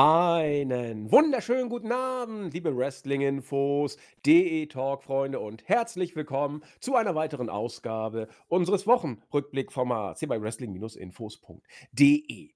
Einen wunderschönen guten Abend, liebe Wrestling-Infos, DE-Talk-Freunde und herzlich willkommen zu einer weiteren Ausgabe unseres Wochenrückblickformats hier bei Wrestling-Infos.de.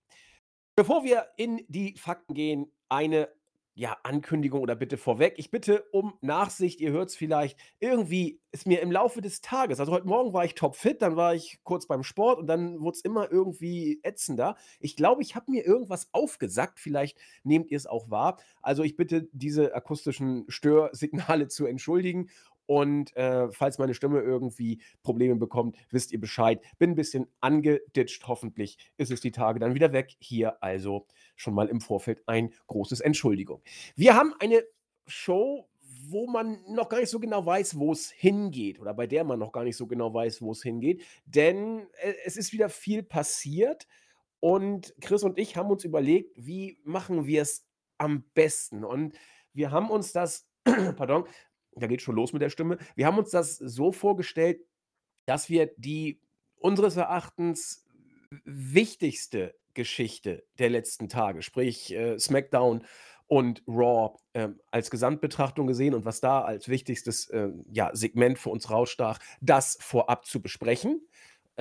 Bevor wir in die Fakten gehen, eine ja, Ankündigung oder Bitte vorweg. Ich bitte um Nachsicht. Ihr hört es vielleicht. Irgendwie ist mir im Laufe des Tages, also heute Morgen war ich topfit, dann war ich kurz beim Sport und dann wurde es immer irgendwie ätzender. Ich glaube, ich habe mir irgendwas aufgesackt. Vielleicht nehmt ihr es auch wahr. Also ich bitte, diese akustischen Störsignale zu entschuldigen. Und äh, falls meine Stimme irgendwie Probleme bekommt, wisst ihr Bescheid. Bin ein bisschen angeditscht. Hoffentlich ist es die Tage dann wieder weg. Hier also schon mal im Vorfeld ein großes Entschuldigung. Wir haben eine Show, wo man noch gar nicht so genau weiß, wo es hingeht oder bei der man noch gar nicht so genau weiß, wo es hingeht, denn äh, es ist wieder viel passiert und Chris und ich haben uns überlegt, wie machen wir es am besten und wir haben uns das, pardon, da geht schon los mit der Stimme. Wir haben uns das so vorgestellt, dass wir die unseres Erachtens wichtigste Geschichte der letzten Tage, sprich äh, SmackDown und Raw äh, als Gesamtbetrachtung gesehen und was da als wichtigstes äh, ja, Segment für uns rausstach, das vorab zu besprechen.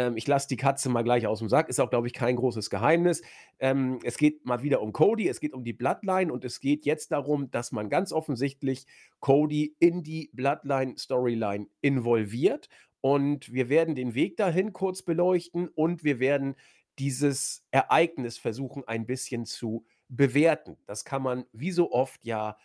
Ähm, ich lasse die Katze mal gleich aus dem Sack, ist auch, glaube ich, kein großes Geheimnis. Ähm, es geht mal wieder um Cody, es geht um die Bloodline und es geht jetzt darum, dass man ganz offensichtlich Cody in die Bloodline-Storyline involviert. Und wir werden den Weg dahin kurz beleuchten und wir werden dieses Ereignis versuchen, ein bisschen zu bewerten. Das kann man wie so oft ja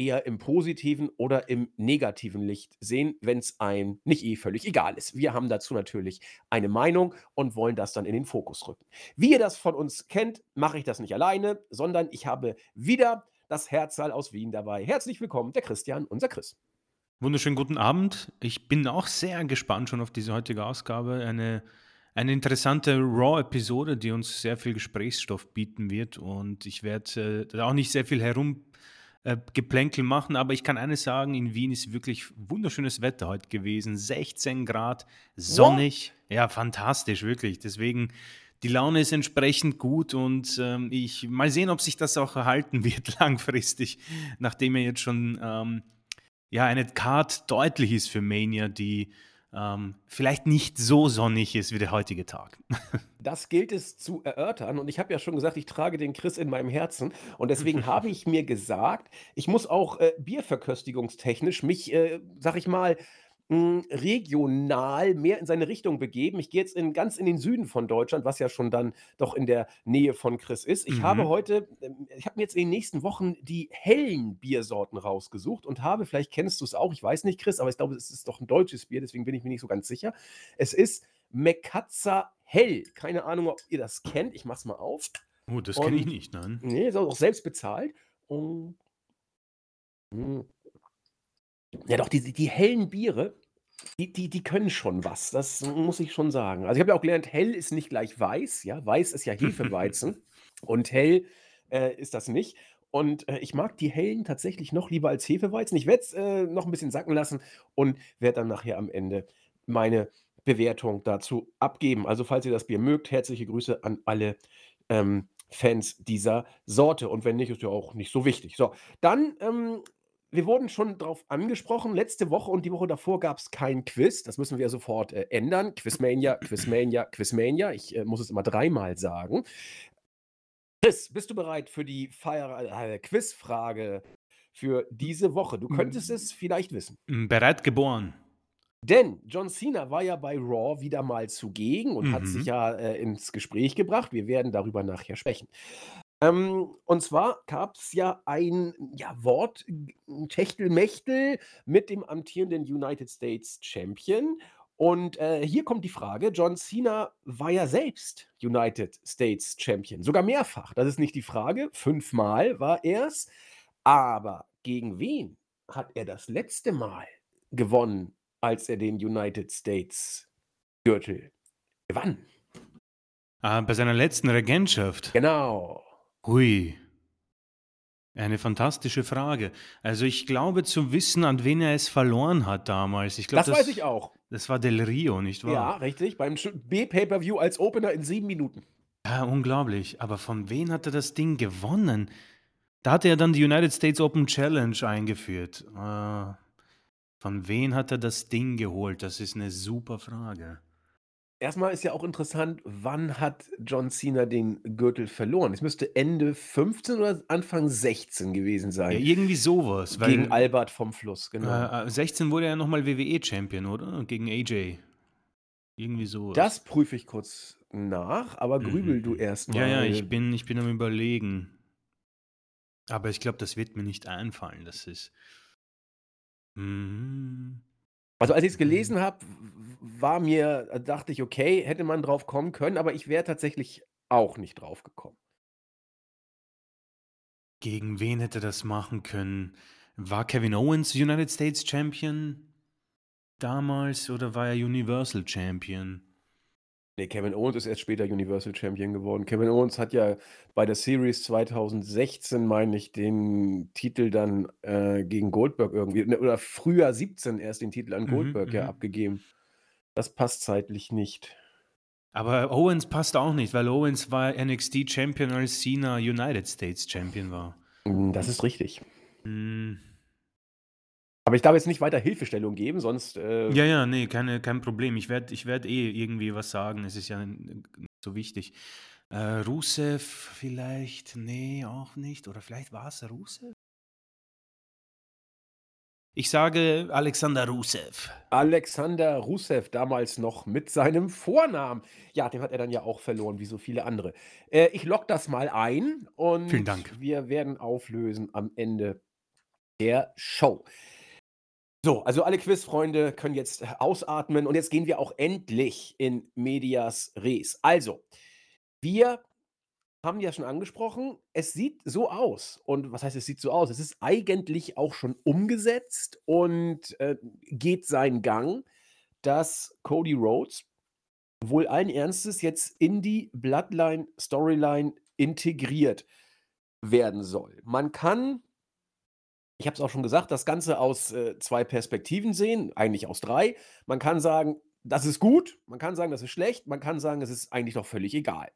eher im positiven oder im negativen Licht sehen, wenn es einem nicht eh völlig egal ist. Wir haben dazu natürlich eine Meinung und wollen das dann in den Fokus rücken. Wie ihr das von uns kennt, mache ich das nicht alleine, sondern ich habe wieder das Herzsaal aus Wien dabei. Herzlich willkommen, der Christian, unser Chris. Wunderschönen guten Abend. Ich bin auch sehr gespannt schon auf diese heutige Ausgabe. Eine, eine interessante Raw-Episode, die uns sehr viel Gesprächsstoff bieten wird. Und ich werde äh, auch nicht sehr viel herum äh, Geplänkel machen, aber ich kann eines sagen, in Wien ist wirklich wunderschönes Wetter heute gewesen. 16 Grad, sonnig, ja, ja fantastisch, wirklich. Deswegen, die Laune ist entsprechend gut und ähm, ich mal sehen, ob sich das auch erhalten wird langfristig, nachdem er jetzt schon ähm, ja, eine Card deutlich ist für Mania, die ähm, vielleicht nicht so sonnig ist wie der heutige Tag. Das gilt es zu erörtern. Und ich habe ja schon gesagt, ich trage den Chris in meinem Herzen. Und deswegen habe ich mir gesagt, ich muss auch äh, bierverköstigungstechnisch mich, äh, sag ich mal, hm, regional mehr in seine Richtung begeben. Ich gehe jetzt in, ganz in den Süden von Deutschland, was ja schon dann doch in der Nähe von Chris ist. Ich habe mhm. heute, ähm, ich habe mir jetzt in den nächsten Wochen die hellen Biersorten rausgesucht und habe, vielleicht kennst du es auch, ich weiß nicht, Chris, aber ich glaube, es ist doch ein deutsches Bier, deswegen bin ich mir nicht so ganz sicher. Es ist Mekatza Hell. Keine Ahnung, ob ihr das kennt. Ich mach's mal auf. Oh, das kenne ich nicht, nein. Nee, ist auch selbst bezahlt. Und, hm. Ja, doch, die, die hellen Biere, die, die, die können schon was. Das muss ich schon sagen. Also, ich habe ja auch gelernt, hell ist nicht gleich weiß. Ja, weiß ist ja Hefeweizen und hell äh, ist das nicht. Und äh, ich mag die hellen tatsächlich noch lieber als Hefeweizen. Ich werde es äh, noch ein bisschen sacken lassen und werde dann nachher am Ende meine Bewertung dazu abgeben. Also, falls ihr das Bier mögt, herzliche Grüße an alle ähm, Fans dieser Sorte. Und wenn nicht, ist ja auch nicht so wichtig. So, dann ähm, wir wurden schon darauf angesprochen, letzte Woche und die Woche davor gab es kein Quiz. Das müssen wir sofort äh, ändern. Quizmania, Quizmania, Quizmania. Ich äh, muss es immer dreimal sagen. Chris, bist du bereit für die Feier äh, Quizfrage für diese Woche? Du könntest es vielleicht wissen. Bereit geboren. Denn John Cena war ja bei Raw wieder mal zugegen und hat sich mhm. ja äh, ins Gespräch gebracht. Wir werden darüber nachher sprechen. Ähm, und zwar gab es ja ein ja, Wort, Techtelmechtel mit dem amtierenden United States Champion. Und äh, hier kommt die Frage: John Cena war ja selbst United States Champion, sogar mehrfach. Das ist nicht die Frage. Fünfmal war er es. Aber gegen wen hat er das letzte Mal gewonnen, als er den United States Gürtel gewann? Ah, bei seiner letzten Regentschaft. Genau. Hui. Eine fantastische Frage. Also ich glaube zu wissen, an wen er es verloren hat damals. Ich glaube, Das weiß ich auch. das war Del Rio, nicht Ja, wahr? richtig. Beim B-Pay-Per-View als Opener in sieben Minuten. Ja, unglaublich. Aber von wem hat er das Ding gewonnen? Da hat er dann die United States Open Challenge eingeführt. Äh, von wen hat er das Ding geholt? Das ist 'ne super Frage. Erstmal ist ja auch interessant, wann hat John Cena den Gürtel verloren? Es müsste Ende 15 oder Anfang 16 gewesen Ja, sein. irgendwie so was, Gegen Albert vom Fluss, genau. äh, äh, 16 wurde er noch mal WWE-Champion, oder? Gegen AJ. Irgendwie so was. Das prüfe ich kurz nach, aber grübel du Mhm. erst Ja, ja, ich bin ich bin am Überlegen. Aber ich glaube, das wird mir nicht einfallen. Das ist Mhm. Also, als ich's Mhm. gelesen habe, war mir äh, dachte ich: „Okay, hätte man drauf kommen können“, aber ich wäre tatsächlich auch nicht drauf gekommen. Gegen wen hätte das machen können? War Kevin Owens United States Champion damals oder war er Universal Champion? Ne, Kevin Owens ist erst später Universal Champion geworden. Kevin Owens hat ja bei der Series 2016, meine ich, den Titel dann, äh, gegen Goldberg irgendwie ne, oder Frühjahr 17 erst den Titel an Mhm, Goldberg ja mhm. abgegeben. Das passt zeitlich nicht. Aber Owens passt auch nicht, weil Owens war NXT Champion, als Cena United States Champion war. Hm, das ist richtig. Hm. Aber ich darf jetzt nicht weiter Hilfestellung geben, sonst, äh Ja, ja, ne, keine kein Problem. Ich werde ich werde eh irgendwie was sagen. Es ist ja nicht so wichtig. Äh, Rusev vielleicht? Ne, auch nicht. Oder vielleicht war's Rusev? Ich sage Alexander Rusev. Alexander Rusev, damals noch mit seinem Vornamen. Ja, den hat er dann ja auch verloren, wie so viele andere. Äh, ich logge das mal ein Vielen und Dank. wir werden auflösen am Ende der Show. So, also alle Quizfreunde können jetzt ausatmen und jetzt gehen wir auch endlich in medias res. Also, wir haben ja schon angesprochen, es sieht so aus. Und was heißt, es sieht so aus? Es ist eigentlich auch schon umgesetzt und, äh, geht seinen Gang, dass Cody Rhodes wohl allen Ernstes jetzt in die Bloodline-Storyline integriert werden soll. Man kann ich habe es auch schon gesagt, das Ganze aus, äh, 2 Perspektiven sehen, eigentlich aus 3. Man kann sagen, das ist gut, man kann sagen, das ist schlecht, man kann sagen, es ist eigentlich doch völlig egal.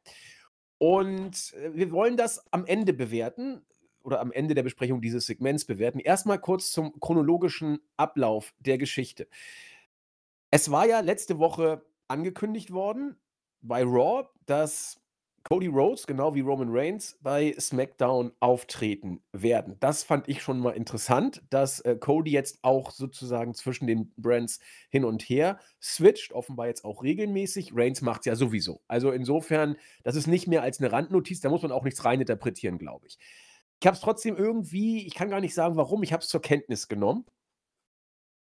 Und, äh, wir wollen das am Ende bewerten oder am Ende der Besprechung dieses Segments bewerten. Erst mal kurz zum chronologischen Ablauf der Geschichte. Es war ja letzte Woche angekündigt worden bei Raw, dass Cody Rhodes, genau wie Roman Reigns, bei SmackDown auftreten werden. Das fand ich schon mal interessant, dass, äh, Cody jetzt auch sozusagen zwischen den Brands hin und her switcht, offenbar jetzt auch regelmäßig. Reigns macht's ja sowieso. Also, insofern, das ist nicht mehr als 'ne Randnotiz, da muss man auch nichts reininterpretieren, glaube ich. Ich habe es trotzdem irgendwie ich kann gar nicht sagen, warum, ich habe es zur Kenntnis genommen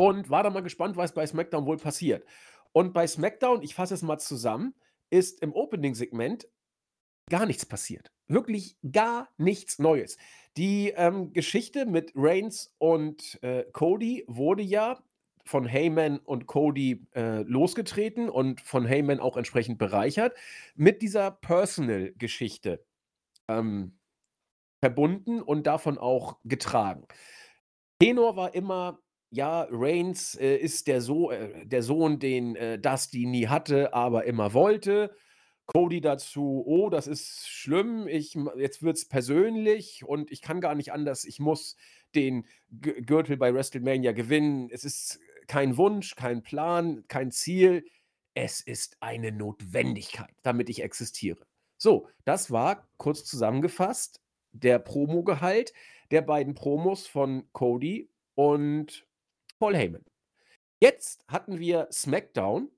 und war dann mal gespannt, was bei SmackDown wohl passiert. Und bei SmackDown, ich fasse es mal zusammen, ist im Opening-Segment gar nichts passiert. Wirklich gar nichts Neues. Die, ähm, Geschichte mit Reigns und, äh, Cody wurde ja von Heyman und Cody, äh, losgetreten und von Heyman auch entsprechend bereichert mit dieser Personal-Geschichte, ähm, verbunden und davon auch getragen. Tenor war immer, ja, Reigns, äh, ist der So äh, der Sohn, den, äh, Dusty nie hatte, aber immer wollte. Cody dazu: „Oh, das ist schlimm, ich jetzt wird's persönlich und ich kann gar nicht anders. Ich muss den Gü Gürtel bei WrestleMania gewinnen. Es ist kein Wunsch, kein Plan, kein Ziel. Es ist eine Notwendigkeit, damit ich existiere.“ So, das war kurz zusammengefasst der Promogehalt der beiden Promos von Cody und Paul Heyman. Jetzt hatten wir SmackDown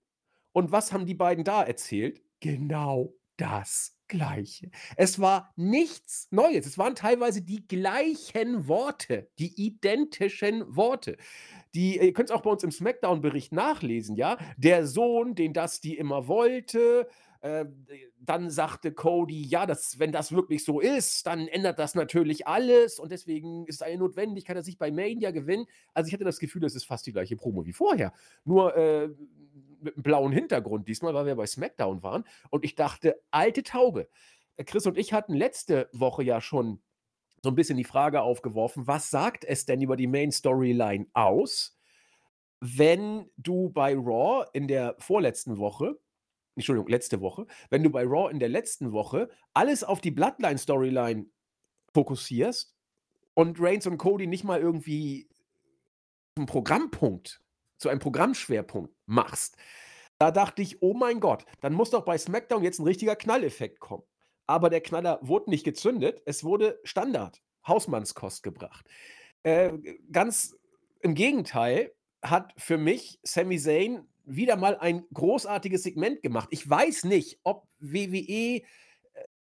und was haben die beiden da erzählt? Genau das Gleiche. Es war nichts Neues. Es waren teilweise die gleichen Worte, die identischen Worte. Die ihr könnt's auch bei uns im SmackDown-Bericht nachlesen, ja? Der Sohn, den Dusty immer wollte, äh, dann sagte Cody: „Ja, das wenn das wirklich so ist, dann ändert das natürlich alles und deswegen ist eine Notwendigkeit, dass ich bei Mania gewinne.“ Also, ich hatte das Gefühl, das ist fast die gleiche Promo wie vorher, nur, äh, mit 'nem blauen Hintergrund diesmal, weil wir bei SmackDown waren und ich dachte: „Alte Taube.“ Äh, Chris und ich hatten letzte Woche ja schon so 'n bisschen die Frage aufgeworfen: Was sagt es denn über die Main Storyline aus, wenn du bei Raw in der vorletzten Woche Entschuldigung, letzte Woche wenn du bei Raw in der letzten Woche alles auf die Bloodline-Storyline fokussierst und Reigns und Cody nicht mal irgendwie einen Programmpunkt, zu einem Programmschwerpunkt machst, da dachte ich, oh mein Gott, dann muss doch bei SmackDown jetzt ein richtiger Knalleffekt kommen. Aber der Knaller wurde nicht gezündet, es wurde Standard, Hausmannskost gebracht. Äh, ganz im Gegenteil hat für mich Sami Zayn wieder mal ein großartiges Segment gemacht. Ich weiß nicht, ob WWE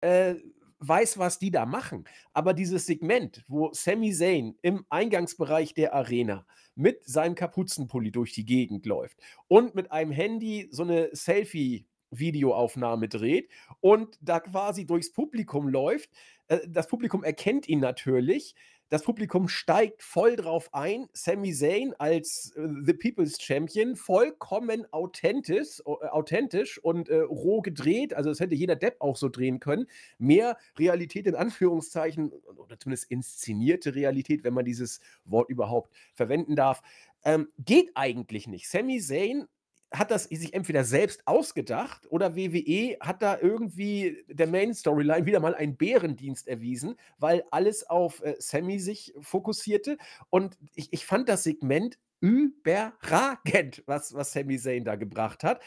äh, weiß, was die da machen. Aber dieses Segment, wo Sami Zayn im Eingangsbereich der Arena mit seinem Kapuzenpulli durch die Gegend läuft und mit einem Handy so eine Selfie Videoaufnahme dreht und da quasi durchs Publikum läuft. Äh, das Publikum erkennt ihn natürlich das Publikum steigt voll drauf ein. Sami Zayn als äh, The People's Champion vollkommen authentisch, äh, authentisch und äh, roh gedreht. Also das hätte jeder Depp auch so drehen können. Mehr Realität in Anführungszeichen oder zumindest inszenierte Realität, wenn man dieses Wort überhaupt verwenden darf, ähm, geht eigentlich nicht. Sami Zayn hat das sich entweder selbst ausgedacht oder WWE hat da irgendwie der Main Storyline wieder mal einen Bärendienst erwiesen, weil alles auf äh, Sammy sich fokussierte. Und ich, ich fand das Segment überragend, was, was Sami Zayn da gebracht hat.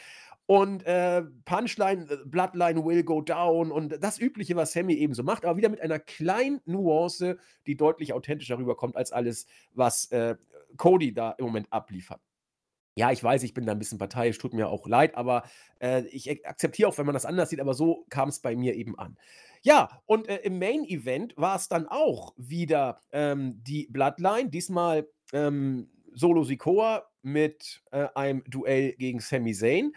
Und äh, Punchline, äh, Bloodline will go down und das Übliche, was Sammy eben so macht, aber wieder mit einer kleinen Nuance, die deutlich authentischer rüberkommt als alles, was äh, Cody da im Moment abliefert. Ja, ich weiß, ich bin da ein bisschen parteiisch, tut mir auch leid, aber, äh, ich akzeptiere auch, wenn man das anders sieht, aber so kam es bei mir eben an. Ja, und, äh, im Main Event war es dann auch wieder, ähm, die Bloodline, diesmal, ähm, Solo Sikoa mit, äh, einem Duell gegen Sami Zayn.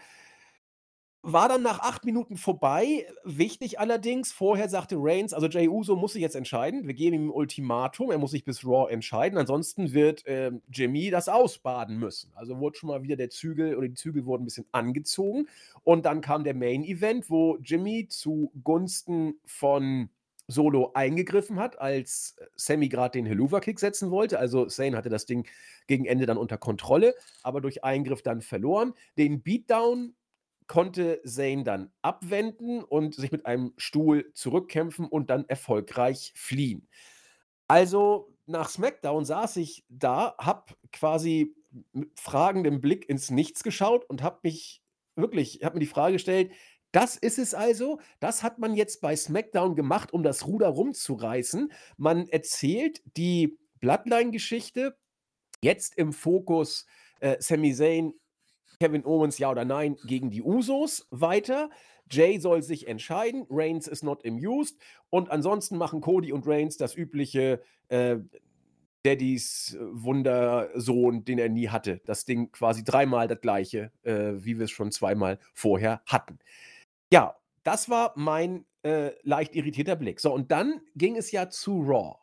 War dann nach acht Minuten vorbei. Wichtig allerdings, vorher sagte Reigns, also Jey Uso muss sich jetzt entscheiden. Wir geben ihm ein Ultimatum. Er muss sich bis Raw entscheiden. Ansonsten wird ähm, Jimmy das ausbaden müssen. Also wurde schon mal wieder der Zügel oder die Zügel wurden ein bisschen angezogen. Und dann kam der Main Event, wo Jimmy zugunsten von Solo eingegriffen hat, als Sammy gerade den Helluva-Kick setzen wollte. Also Zane hatte das Ding gegen Ende dann unter Kontrolle, aber durch Eingriff dann verloren. Den Beatdown konnte Zane dann abwenden und sich mit einem Stuhl zurückkämpfen und dann erfolgreich fliehen. Also nach SmackDown saß ich da, hab quasi mit fragendem Blick ins Nichts geschaut und hab mich wirklich, hab mir die Frage gestellt, das ist es also. Das hat man jetzt bei SmackDown gemacht, um das Ruder rumzureißen. Man erzählt die Bloodline-Geschichte jetzt im Fokus äh, Sami Zayn Kevin Owens ja oder nein gegen die Usos weiter. Jay soll sich entscheiden. Reigns ist not amused. Und ansonsten machen Cody und Reigns das übliche äh, Daddys Wundersohn, den er nie hatte. Das Ding quasi dreimal das gleiche, äh, wie wir es schon zweimal vorher hatten. Ja, das war mein äh, leicht irritierter Blick. So, und dann ging es ja zu Raw.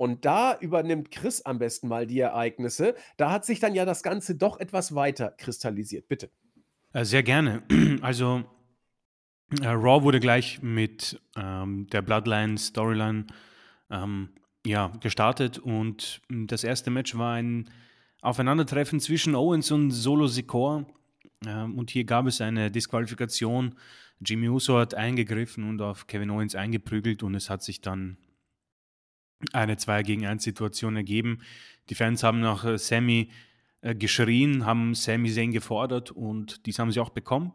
Und da übernimmt Chris am besten mal die Ereignisse. Da hat sich dann ja das Ganze doch etwas weiter kristallisiert. Bitte. Äh, sehr gerne. Also, äh, Raw wurde gleich mit ähm, der Bloodline-Storyline ähm, ja, gestartet und das erste Match war ein Aufeinandertreffen zwischen Owens und Solo Sikoa. Ähm, und hier gab es eine Disqualifikation. Jimmy Uso hat eingegriffen und auf Kevin Owens eingeprügelt und es hat sich dann eine 2 gegen 1 Situation ergeben. Die Fans haben nach äh, Sammy äh, geschrien, haben Sammy Zayn gefordert und dies haben sie auch bekommen.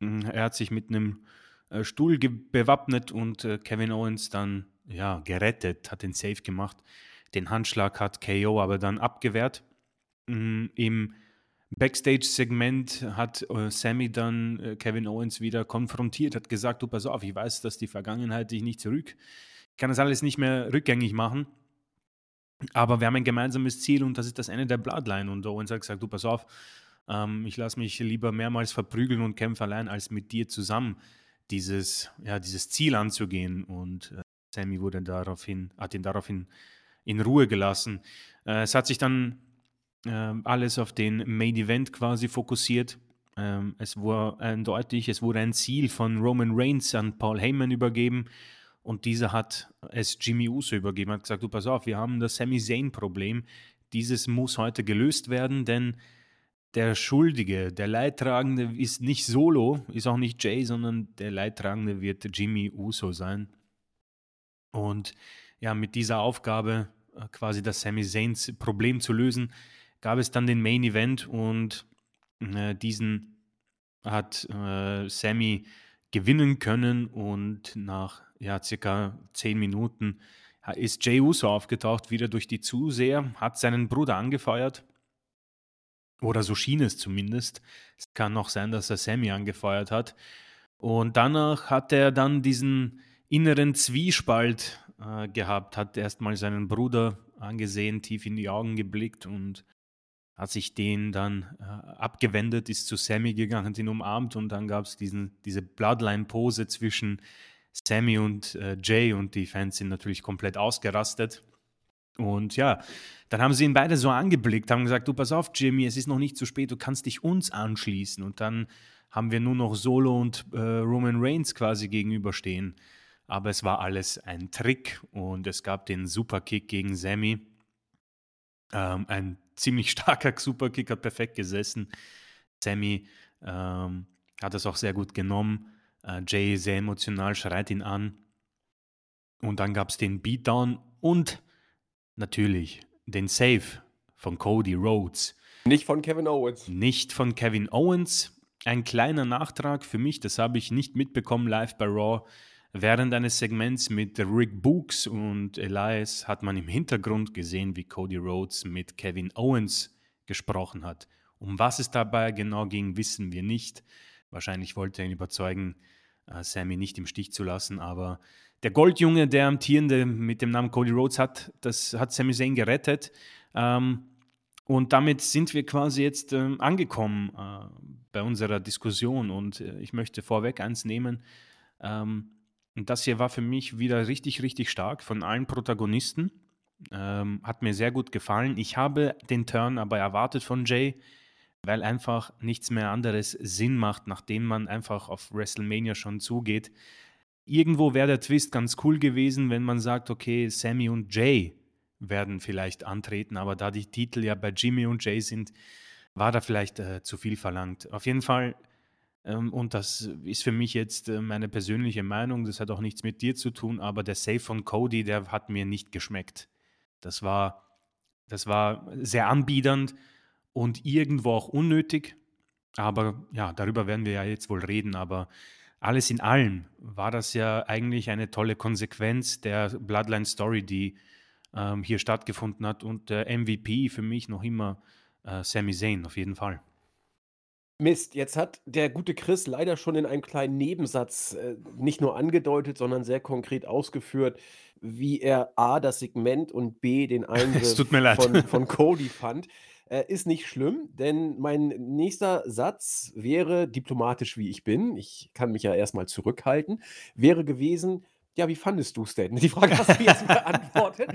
Mhm, er hat sich mit einem äh, Stuhl bewappnet und Kevin Owens dann ja, gerettet, hat den Safe gemacht. Den Handschlag hat KO aber dann abgewehrt. Mhm, Im Backstage-Segment hat Sammy dann Kevin Owens wieder konfrontiert, hat gesagt, du pass auf, ich weiß, dass die Vergangenheit dich nicht zurück kann das alles nicht mehr rückgängig machen. Aber wir haben ein gemeinsames Ziel und das ist das Ende der Bloodline. Und Owens hat gesagt, du pass auf, ähm, ich lasse mich lieber mehrmals verprügeln und kämpfe allein, als mit dir zusammen dieses, ja, dieses Ziel anzugehen. Und äh, Sammy wurde daraufhin, hat ihn daraufhin in Ruhe gelassen. Äh, es hat sich dann äh, alles auf den Main Event quasi fokussiert. Ähm, es war eindeutig, es wurde ein Ziel von Roman Reigns an Paul Heyman übergeben. Und dieser hat es Jimmy Uso übergeben, hat gesagt, du pass auf, wir haben das Sami Zayn-Problem. Dieses muss heute gelöst werden, denn der Schuldige, der Leidtragende ist nicht Solo, ist auch nicht Jay, sondern der Leidtragende wird Jimmy Uso sein. Und ja, mit dieser Aufgabe äh, quasi das Sami Zayns Problem zu lösen, gab es dann den Main Event und äh, diesen hat äh, Sammy gewinnen können und nach ja, circa zehn Minuten ist Jay Uso aufgetaucht, wieder durch die Zuseher, hat seinen Bruder angefeuert. Oder so schien es zumindest. Es kann noch sein, dass er Sammy angefeuert hat. Und danach hat er dann diesen inneren Zwiespalt äh, gehabt, hat erstmal seinen Bruder angesehen, tief in die Augen geblickt und hat sich den dann äh, abgewendet, ist zu Sammy gegangen, hat ihn umarmt und dann gab es diese Bloodline-Pose zwischen Sammy und äh, Jay und die Fans sind natürlich komplett ausgerastet. Und ja, dann haben sie ihn beide so angeblickt, haben gesagt, du pass auf, Jimmy, es ist noch nicht zu spät, du kannst dich uns anschließen. Und dann haben wir nur noch Solo und äh, Roman Reigns quasi gegenüberstehen. Aber es war alles ein Trick und es gab den Superkick gegen Sammy. Ähm, ein ziemlich starker Superkick, hat perfekt gesessen. Sammy ähm, hat das auch sehr gut genommen. Äh, Jay sehr emotional, schreit ihn an. Und dann gab es den Beatdown und natürlich den Save von Cody Rhodes. Nicht von Kevin Owens. Nicht von Kevin Owens. Ein kleiner Nachtrag für mich, das habe ich nicht mitbekommen live bei Raw. Während eines Segments mit Rick Books und Elias hat man im Hintergrund gesehen, wie Cody Rhodes mit Kevin Owens gesprochen hat. Um was es dabei genau ging, wissen wir nicht. Wahrscheinlich wollte er ihn überzeugen, Sammy nicht im Stich zu lassen, aber der Goldjunge, der amtierende mit dem Namen Cody Rhodes hat, das hat Sami Zayn gerettet. Ähm, und damit sind wir quasi jetzt ähm, angekommen äh, bei unserer Diskussion. Und äh, ich möchte vorweg eins nehmen. Ähm, und das hier war für mich wieder richtig, richtig stark von allen Protagonisten. Ähm, hat mir sehr gut gefallen. Ich habe den Turn aber erwartet von Jay, weil einfach nichts mehr anderes Sinn macht, nachdem man einfach auf WrestleMania schon zugeht. Irgendwo wäre der Twist ganz cool gewesen, wenn man sagt, okay, Sammy und Jay werden vielleicht antreten, aber da die Titel ja bei Jimmy und Jay sind, war da vielleicht äh, zu viel verlangt. Auf jeden Fall, ähm, und das ist für mich jetzt äh, meine persönliche Meinung, das hat auch nichts mit dir zu tun, aber der Save von Cody, der hat mir nicht geschmeckt. Das war, das war sehr anbiedernd und irgendwo auch unnötig. Aber ja, darüber werden wir ja jetzt wohl reden. Aber alles in allem war das ja eigentlich eine tolle Konsequenz der Bloodline Story, die ähm, hier stattgefunden hat. Und der MVP für mich noch immer äh, Sami Zayn, auf jeden Fall. Mist, jetzt hat der gute Chris leider schon in einem kleinen Nebensatz äh, nicht nur angedeutet, sondern sehr konkret ausgeführt, wie er A, das Segment und B, den Eingriff von, von Cody fand. Äh, ist nicht schlimm, denn mein nächster Satz wäre, diplomatisch wie ich bin, ich kann mich ja erstmal zurückhalten, wäre gewesen, ja, wie fandest du es denn? Die Frage hast du jetzt beantwortet.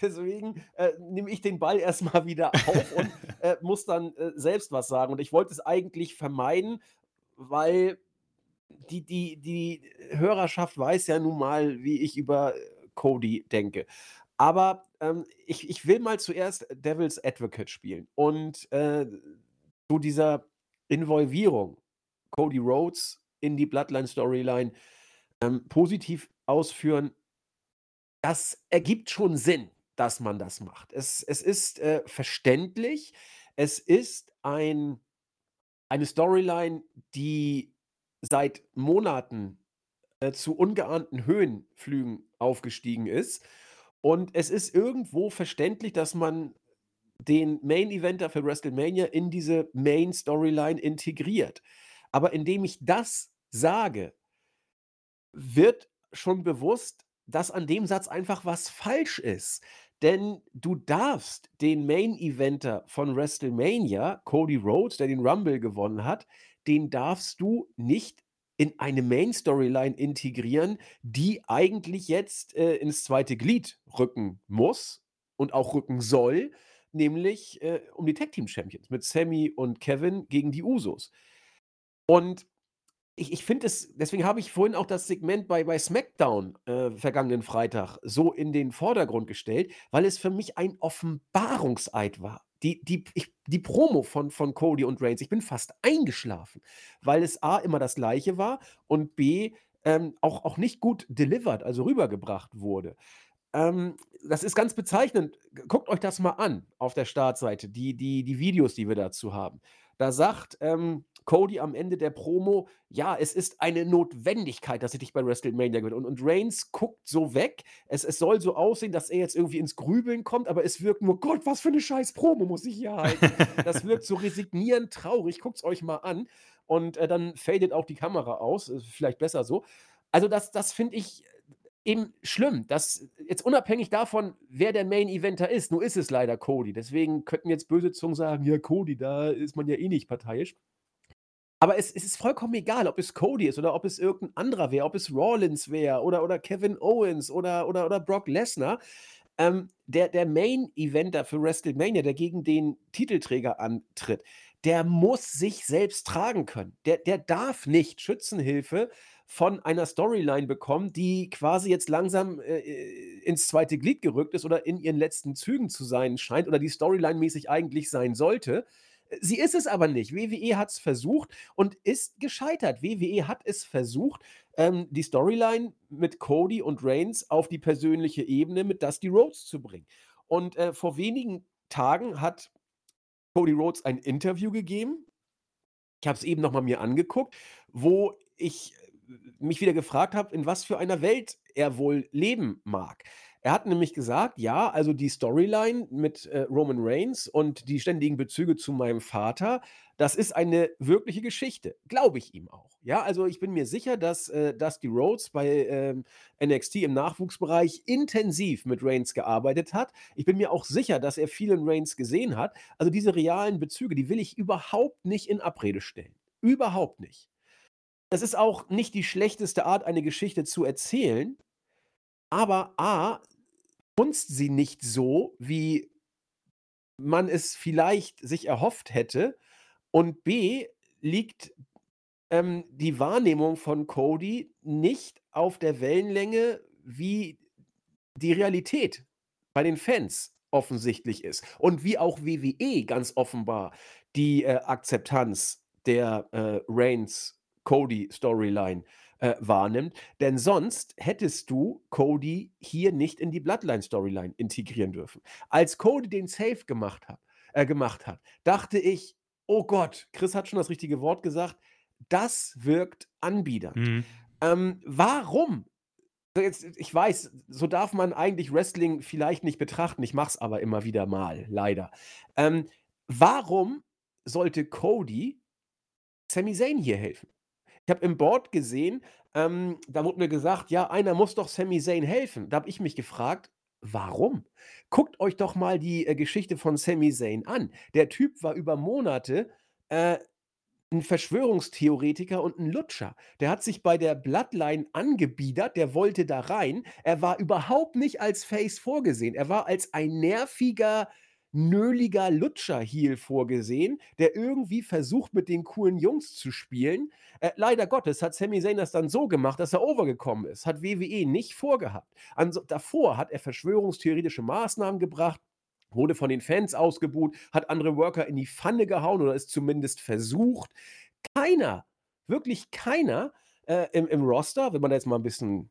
Deswegen äh, nehme ich den Ball erstmal wieder auf und äh, muss dann äh, selbst was sagen. Und ich wollte es eigentlich vermeiden, weil die, die, die Hörerschaft weiß ja nun mal, wie ich über Cody denke. Aber ähm, ich, ich will mal zuerst Devil's Advocate spielen. Und äh, zu dieser Involvierung Cody Rhodes in die Bloodline-Storyline ähm, positiv ausführen, das ergibt schon Sinn, dass man das macht. Es, es ist äh, verständlich. Es ist ein, eine Storyline, die seit Monaten äh, zu ungeahnten Höhenflügen aufgestiegen ist und es ist irgendwo verständlich, dass man den Main Eventer für WrestleMania in diese Main Storyline integriert. Aber indem ich das sage, wird schon bewusst, dass an dem Satz einfach was falsch ist. Denn du darfst den Main Eventer von WrestleMania, Cody Rhodes, der den Rumble gewonnen hat, den darfst du nicht in eine Main-Storyline integrieren, die eigentlich jetzt äh, ins zweite Glied rücken muss und auch rücken soll, nämlich äh, um die Tag Team Champions mit Sammy und Kevin gegen die Usos. Und ich, ich finde es, deswegen habe ich vorhin auch das Segment bei, bei SmackDown äh, vergangenen Freitag so in den Vordergrund gestellt, weil es für mich ein Offenbarungseid war die, die, ich, die Promo von, von Cody und Reigns, ich bin fast eingeschlafen, weil es A immer das gleiche war und B ähm, auch, auch nicht gut delivered, also rübergebracht wurde. Ähm, das ist ganz bezeichnend. Guckt euch das mal an auf der Startseite, die die die Videos, die wir dazu haben. Da sagt, ähm, Cody am Ende der Promo: „Ja, es ist eine Notwendigkeit, dass ich dich bei WrestleMania gewinne.“ Und und Reigns guckt so weg. Es es soll so aussehen, dass er jetzt irgendwie ins Grübeln kommt, aber es wirkt nur: „Gott, was für eine scheiß Promo muss ich hier halten?“ Das wirkt so resignierend traurig. Guckt's euch mal an. Und, äh, dann fadet auch die Kamera aus. Vielleicht besser so. Also, das das finde ich eben schlimm, dass jetzt unabhängig davon, wer der Main Eventer ist, nur ist es leider Cody. Deswegen könnten jetzt böse Zungen sagen: „Ja, Cody, da ist man ja eh nicht parteiisch.“ aber es es ist vollkommen egal, ob es Cody ist oder ob es irgendein anderer wäre, ob es Rollins wäre oder oder Kevin Owens oder oder oder Brock Lesnar. Ähm, der der Main Eventer für WrestleMania, der gegen den Titelträger antritt, der muss sich selbst tragen können. Der der darf nicht Schützenhilfe von einer Storyline bekommen, die quasi jetzt langsam, äh, äh, ins zweite Glied gerückt ist oder in ihren letzten Zügen zu sein scheint oder die Storyline-mäßig eigentlich sein sollte. Sie ist es aber nicht. WWE hat es versucht und ist gescheitert. WWE hat es versucht, ähm, die Storyline mit Cody und Reigns auf die persönliche Ebene mit Dusty Rhodes zu bringen. Und, äh, vor wenigen Tagen hat Cody Rhodes ein Interview gegeben. Ich habe es eben noch mal mir angeguckt, wo ich äh, mich wieder gefragt habe, in was für einer Welt er wohl leben mag. Er hat nämlich gesagt: „Ja, also die Storyline mit, äh, Roman Reigns und die ständigen Bezüge zu meinem Vater, das ist eine wirkliche Geschichte.“ Glaube ich ihm auch. Ja, also ich bin mir sicher, dass, äh, Dusty Rhodes bei, ähm, NXT im Nachwuchsbereich intensiv mit Reigns gearbeitet hat. Ich bin mir auch sicher, dass er viel in Reigns gesehen hat. Also diese realen Bezüge, die will ich überhaupt nicht in Abrede stellen. Überhaupt nicht. Es ist auch nicht die schlechteste Art, eine Geschichte zu erzählen, aber A funzt sie nicht so, wie man es vielleicht sich erhofft hätte. Und B liegt, ähm, die Wahrnehmung von Cody nicht auf der Wellenlänge, wie die Realität bei den Fans offensichtlich ist und wie auch WWE ganz offenbar die, äh, Akzeptanz der, äh, Reigns-Cody-Storyline äh, wahrnimmt. Denn sonst hättest du Cody hier nicht in die Bloodline-Storyline integrieren dürfen. Als Cody den Save gemacht hat äh, gemacht hat, dachte ich: „Oh Gott“, Chris hat schon das richtige Wort gesagt, das wirkt anbiedernd. Mhm. Ähm, warum? Jetzt ich weiß, so darf man eigentlich Wrestling vielleicht nicht betrachten, ich mache es aber immer wieder mal, leider. Ähm, warum sollte Cody Sami Zayn hier helfen? Ich habe im Board gesehen, ähm, da wurde mir gesagt: „Ja, einer muss doch Sami Zayn helfen.“ Da habe ich mich gefragt: „Warum?“ Guckt euch doch mal die, äh, Geschichte von Sami Zayn an. Der Typ war über Monate, äh, 'n Verschwörungstheoretiker und 'n Lutscher. Der hat sich bei der Bloodline angebiedert, der wollte da rein. Er war überhaupt nicht als Face vorgesehen. Er war als ein nerviger nöliger Lutscher-Heel vorgesehen, der irgendwie versucht, mit den coolen Jungs zu spielen. Äh, leider Gottes hat Sami Zayn das dann so gemacht, dass er overgekommen ist. Hat WWE nicht vorgehabt. Anso davor hat er verschwörungstheoretische Maßnahmen gebracht, wurde von den Fans ausgebuht, hat andere Worker in die Pfanne gehauen oder es zumindest versucht. Keiner, wirklich keiner, äh, im im Roster, wenn man jetzt mal 'n bisschen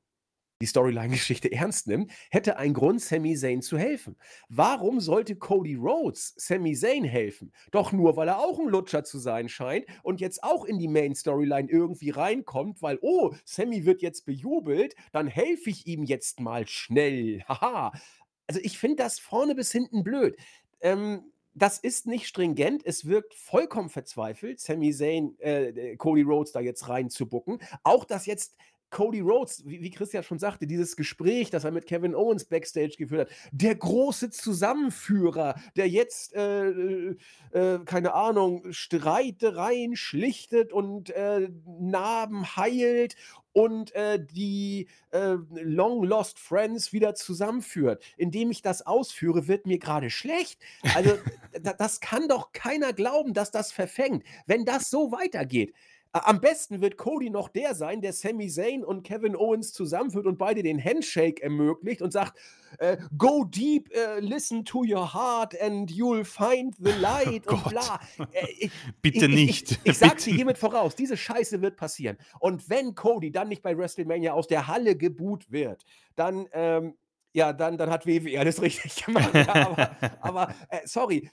die Storyline-Geschichte ernst nimmt, hätte einen Grund, Sami Zayn zu helfen. Warum sollte Cody Rhodes Sami Zayn helfen? Doch nur, weil er auch ein Lutscher zu sein scheint und jetzt auch in die Main-Storyline irgendwie reinkommt, weil, oh, Sami wird jetzt bejubelt, dann helfe ich ihm jetzt mal schnell. Haha. Also ich finde das vorne bis hinten blöd. Ähm, das ist nicht stringent. Es wirkt vollkommen verzweifelt, Sami Zayn, äh, Cody Rhodes da jetzt reinzubucken. Auch, dass jetzt Cody Rhodes, wie, wie Christian schon sagte, dieses Gespräch, das er mit Kevin Owens backstage geführt hat, der große Zusammenführer, der jetzt, äh, äh, äh keine Ahnung, Streitereien schlichtet und äh, Narben heilt und äh, die äh, Long Lost Friends wieder zusammenführt. Indem ich das ausführe, wird mir gerade schlecht. Also, das kann doch keiner glauben, dass das verfängt. Wenn das so weitergeht, am besten wird Cody noch der sein, der Sami Zayn und Kevin Owens zusammenführt und beide den Handshake ermöglicht und sagt, äh, go deep, äh, listen to your heart and you'll find the light oh und bla. Äh, ich, Bitte ich, nicht. Ich, ich, ich sag's dir hiermit voraus, diese Scheiße wird passieren. Und wenn Cody dann nicht bei WrestleMania aus der Halle geboot wird, dann ähm, ja, dann, dann hat WWE alles richtig gemacht. Ja, aber, aber äh, sorry,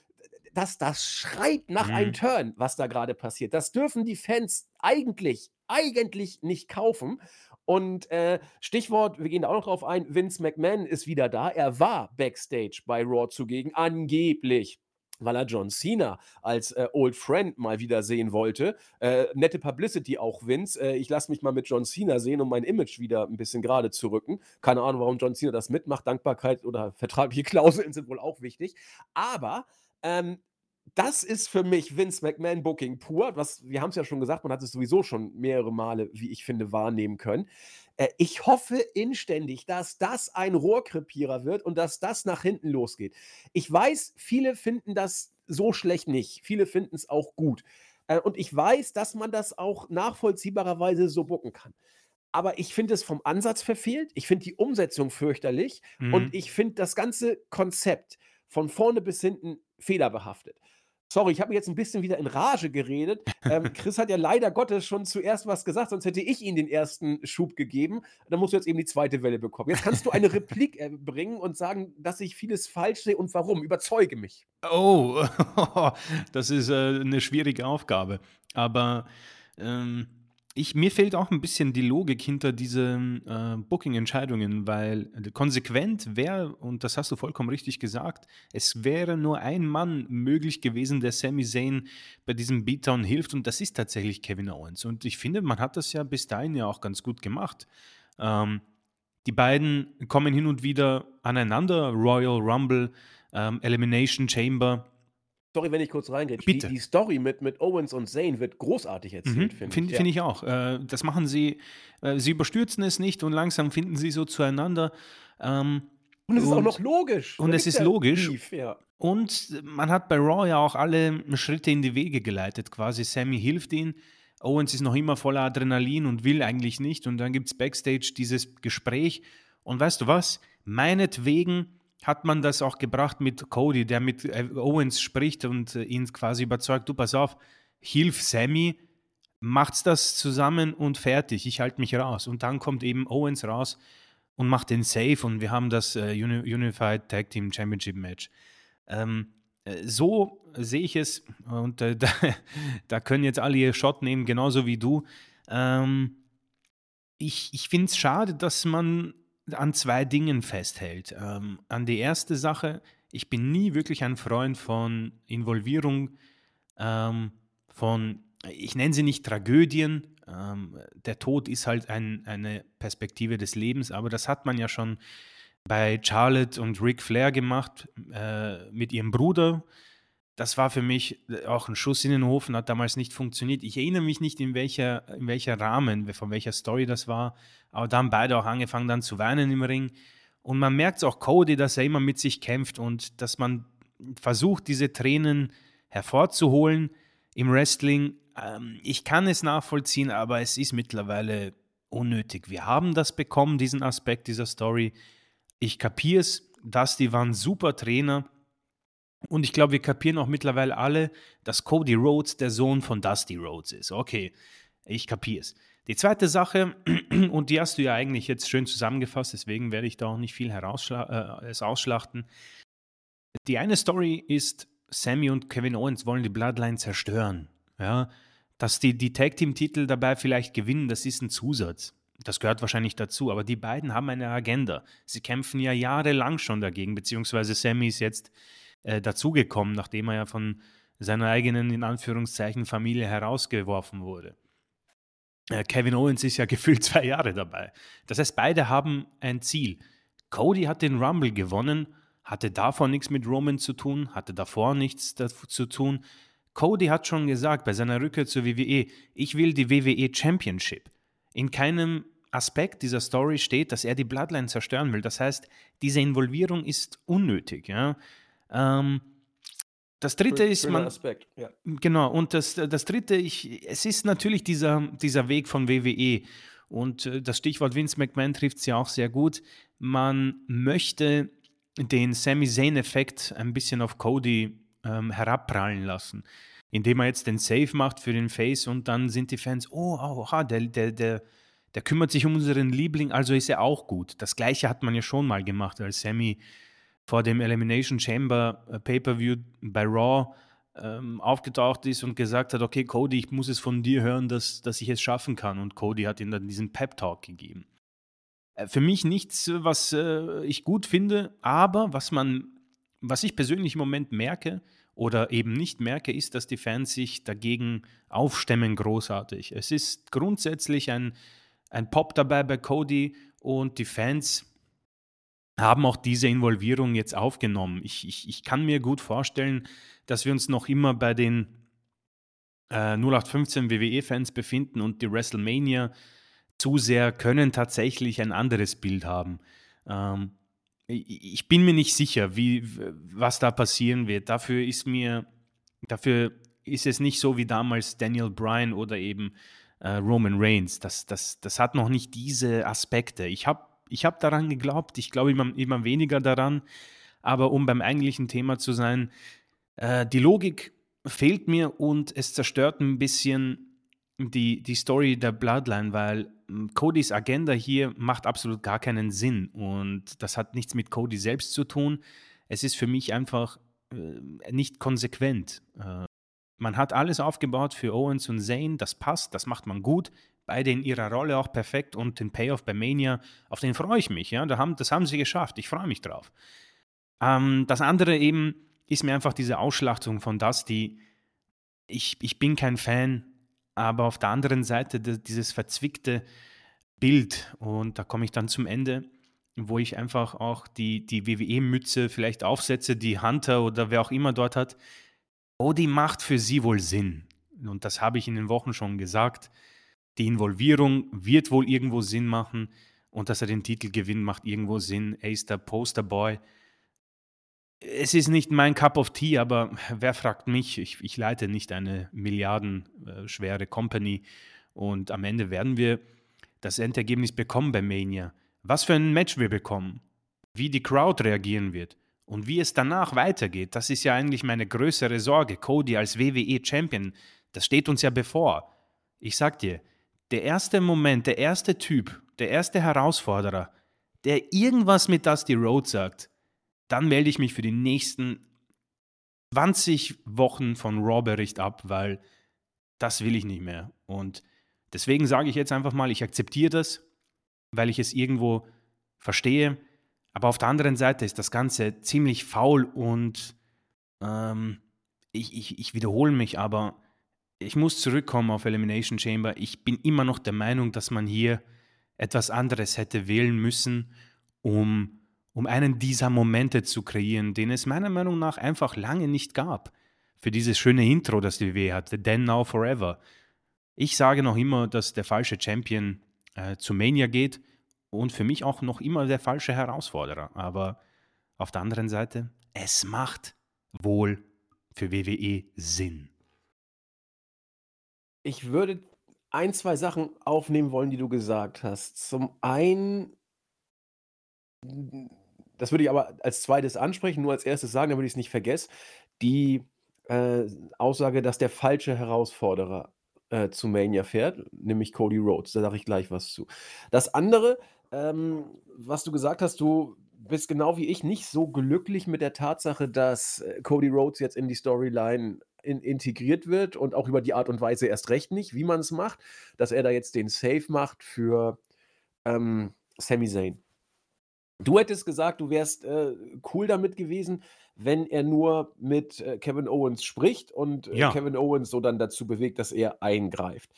das, das schreit nach einem Mhm. Turn, was da gerade passiert. Das dürfen die Fans eigentlich, eigentlich nicht kaufen. Und äh, Stichwort, wir gehen da auch noch drauf ein, Vince McMahon ist wieder da. Er war backstage bei Raw zugegen, angeblich. Weil er John Cena als äh, Old Friend mal wieder sehen wollte. Äh, nette Publicity auch, Vince. Äh, ich lasse mich mal mit John Cena sehen, um mein Image wieder ein bisschen gerade zu rücken. Keine Ahnung, warum John Cena das mitmacht. Dankbarkeit oder vertragliche Klauseln sind wohl auch wichtig. Aber ähm, das ist für mich Vince McMahon Booking pur. Was, wir haben es ja schon gesagt, man hat es sowieso schon mehrere Male, wie ich finde, wahrnehmen können. Äh, ich hoffe inständig, dass das ein Rohrkrepierer wird und dass das nach hinten losgeht. Ich weiß, viele finden das so schlecht nicht. Viele finden es auch gut. Äh, und ich weiß, dass man das auch nachvollziehbarerweise so bucken kann. Aber ich finde es vom Ansatz verfehlt. Ich finde die Umsetzung fürchterlich. Und Mhm. ich finde das ganze Konzept von vorne bis hinten fehlerbehaftet. Sorry, ich habe mich jetzt ein bisschen wieder in Rage geredet. Ähm, Chris hat ja leider Gottes schon zuerst was gesagt, sonst hätte ich ihm den ersten Schub gegeben. Dann musst du jetzt eben die zweite Welle bekommen. Jetzt kannst du eine Replik äh, bringen und sagen, dass ich vieles falsch sehe und warum. Überzeuge mich. Oh, das ist äh, eine schwierige Aufgabe. Aber ähm, ich, mir fehlt auch ein bisschen die Logik hinter diesen äh, Booking-Entscheidungen, weil äh, konsequent wäre, und das hast du vollkommen richtig gesagt, es wäre nur ein Mann möglich gewesen, der Sami Zayn bei diesem Beatdown hilft, und das ist tatsächlich Kevin Owens. Und ich finde, man hat das ja bis dahin ja auch ganz gut gemacht. Ähm, die beiden kommen hin und wieder aneinander, Royal Rumble, ähm, Elimination Chamber. Sorry, wenn ich kurz reingehe. Die, Bitte. die Story mit, mit Owens und Zane wird großartig Mhm, erzählt, finde Finde ich. find ich auch. Äh, das machen sie, äh, sie überstürzen es nicht und langsam finden sie so zueinander. Ähm, Und es ist auch und- noch logisch. und Da es ist ja logisch. Beef, ja. Und man hat bei Raw ja auch alle Schritte in die Wege geleitet. Quasi Sammy hilft ihnen. Owens ist noch immer voller Adrenalin und will eigentlich nicht. Und dann gibt es Backstage dieses Gespräch. Und weißt du was? Meinetwegen hat man das auch gebracht mit Cody, der mit äh, Owens spricht und äh, ihn quasi überzeugt, du pass auf, hilf Sammy, macht's das zusammen und fertig, ich halte mich raus. Und dann kommt eben Owens raus und macht den Safe und wir haben das äh, Uni Unified Tag Team Championship Match. Ähm, äh, so sehe ich es und äh, da, da können jetzt alle ihr Shot nehmen, genauso wie du. Ähm, ich ich finde es schade, dass man an zwei Dingen festhält. Ähm, an die erste Sache, ich bin nie wirklich ein Freund von Involvierung ähm, von, ich nenne sie nicht Tragödien, ähm, der Tod ist halt ein, eine Perspektive des Lebens, aber das hat man ja schon bei Charlotte und Ric Flair gemacht äh, mit ihrem Bruder. Das war für mich auch ein Schuss in den Hofen, hat damals nicht funktioniert. Ich erinnere mich nicht, in welcher, in welcher Rahmen, von welcher Story das war, aber da haben beide auch angefangen dann zu weinen im Ring. Und man merkt es auch Cody, dass er immer mit sich kämpft und dass man versucht, diese Tränen hervorzuholen im Wrestling. Ähm, ich kann es nachvollziehen, aber es ist mittlerweile unnötig. Wir haben das bekommen, diesen Aspekt dieser Story. Ich kapiere es, Dusty war ein super Trainer. Und ich glaube, wir kapieren auch mittlerweile alle, dass Cody Rhodes der Sohn von Dusty Rhodes ist. Okay, ich kapiere es. Die zweite Sache, und die hast du ja eigentlich jetzt schön zusammengefasst, deswegen werde ich da auch nicht viel herausschla äh, es ausschlachten. Die eine Story ist, Sammy und Kevin Owens wollen die Bloodline zerstören. Ja, dass die, die Tag Team-Titel dabei vielleicht gewinnen, das ist ein Zusatz. Das gehört wahrscheinlich dazu, aber die beiden haben eine Agenda. Sie kämpfen ja jahrelang schon dagegen, beziehungsweise Sammy ist jetzt äh, dazugekommen, nachdem er ja von seiner eigenen, in Anführungszeichen, Familie herausgeworfen wurde. Äh, Kevin Owens ist ja gefühlt zwei Jahre dabei. Das heißt, beide haben ein Ziel. Cody hat den Rumble gewonnen, hatte davor nichts mit Roman zu tun, hatte davor nichts zu tun. Cody hat schon gesagt bei seiner Rückkehr zur WWE, ich will die WWE Championship. In keinem Aspekt dieser Story steht, dass er die Bloodline zerstören will. Das heißt, diese Involvierung ist unnötig. Ja? Ähm, das dritte ist, man, Aspekt, ja. Genau, und das, das dritte, ich, es ist natürlich dieser, dieser Weg von WWE. Und äh, das Stichwort Vince McMahon trifft es ja auch sehr gut. Man möchte den Sami Zayn-Effekt ein bisschen auf Cody ähm, herabprallen lassen. Indem er jetzt den Save macht für den Face und dann sind die Fans, oh, oha, der, der, der, der kümmert sich um unseren Liebling, also ist er auch gut. Das gleiche hat man ja schon mal gemacht, als Sammy vor dem Elimination Chamber äh, Pay-Per-View bei Raw ähm, aufgetaucht ist und gesagt hat, okay, Cody, ich muss es von dir hören, dass, dass ich es schaffen kann. Und Cody hat ihm dann diesen Pep-Talk gegeben. Äh, für mich nichts, was äh, ich gut finde, aber was man, was ich persönlich im Moment merke oder eben nicht merke, ist, dass die Fans sich dagegen aufstemmen großartig. Es ist grundsätzlich ein, ein Pop dabei bei Cody und die Fans haben auch diese Involvierung jetzt aufgenommen. Ich, ich, ich kann mir gut vorstellen, dass wir uns noch immer bei den äh, 0815 WWE-Fans befinden und die WrestleMania zu sehr können tatsächlich ein anderes Bild haben. Ähm, ich bin mir nicht sicher, wie, was da passieren wird. Dafür ist mir, dafür ist es nicht so wie damals Daniel Bryan oder eben äh, Roman Reigns. Das, das, das hat noch nicht diese Aspekte. Ich habe ich hab daran geglaubt, ich glaube immer, immer weniger daran. Aber um beim eigentlichen Thema zu sein, äh, die Logik fehlt mir und es zerstört ein bisschen die, die Story der Bloodline, weil hm, Codys Agenda hier macht absolut gar keinen Sinn und das hat nichts mit Cody selbst zu tun. Es ist für mich einfach äh, nicht konsequent. Äh, man hat alles aufgebaut für Owens und Zane, das passt, das macht man gut. Beide in ihrer Rolle auch perfekt und den Payoff bei Mania, auf den freue ich mich. Ja? Das haben, das haben sie geschafft, ich freue mich drauf. Ähm, das andere eben ist mir einfach diese Ausschlachtung von Dusty. Ich, ich bin kein Fan aber auf der anderen Seite dieses verzwickte Bild, und da komme ich dann zum Ende, wo ich einfach auch die, die WWE-Mütze vielleicht aufsetze, die Hunter oder wer auch immer dort hat. Oh, die macht für sie wohl Sinn. Und das habe ich in den Wochen schon gesagt. Die Involvierung wird wohl irgendwo Sinn machen und dass er den Titel gewinnt, macht irgendwo Sinn. Er ist der Posterboy es ist nicht mein Cup of Tea, aber wer fragt mich? Ich, ich leite nicht eine milliardenschwere Company und am Ende werden wir das Endergebnis bekommen bei Mania. Was für ein Match wir bekommen, wie die Crowd reagieren wird und wie es danach weitergeht, das ist ja eigentlich meine größere Sorge. Cody als WWE-Champion, das steht uns ja bevor. Ich sag dir, der erste Moment, der erste Typ, der erste Herausforderer, der irgendwas mit Dusty Road sagt, dann melde ich mich für die nächsten 20 Wochen von Raw-Bericht ab, weil das will ich nicht mehr. Und deswegen sage ich jetzt einfach mal, ich akzeptiere das, weil ich es irgendwo verstehe. Aber auf der anderen Seite ist das Ganze ziemlich faul und ähm, ich, ich, ich wiederhole mich, aber ich muss zurückkommen auf Elimination Chamber. Ich bin immer noch der Meinung, dass man hier etwas anderes hätte wählen müssen, um um einen dieser Momente zu kreieren, den es meiner Meinung nach einfach lange nicht gab. Für dieses schöne Intro, das die WWE hatte, Then Now Forever. Ich sage noch immer, dass der falsche Champion äh, zu Mania geht und für mich auch noch immer der falsche Herausforderer. Aber auf der anderen Seite, es macht wohl für WWE Sinn. Ich würde ein, zwei Sachen aufnehmen wollen, die du gesagt hast. Zum einen das würde ich aber als zweites ansprechen, nur als erstes sagen, damit ich es nicht vergesse. Die äh, Aussage, dass der falsche Herausforderer äh, zu Mania fährt, nämlich Cody Rhodes. Da sage ich gleich was zu. Das andere, ähm, was du gesagt hast, du bist genau wie ich nicht so glücklich mit der Tatsache, dass äh, Cody Rhodes jetzt in die Storyline in, integriert wird und auch über die Art und Weise erst recht nicht, wie man es macht, dass er da jetzt den Save macht für ähm, Sami Zayn. Du hättest gesagt, du wärst äh, cool damit gewesen, wenn er nur mit äh, Kevin Owens spricht und äh, Ja. Kevin Owens so dann dazu bewegt, dass er eingreift.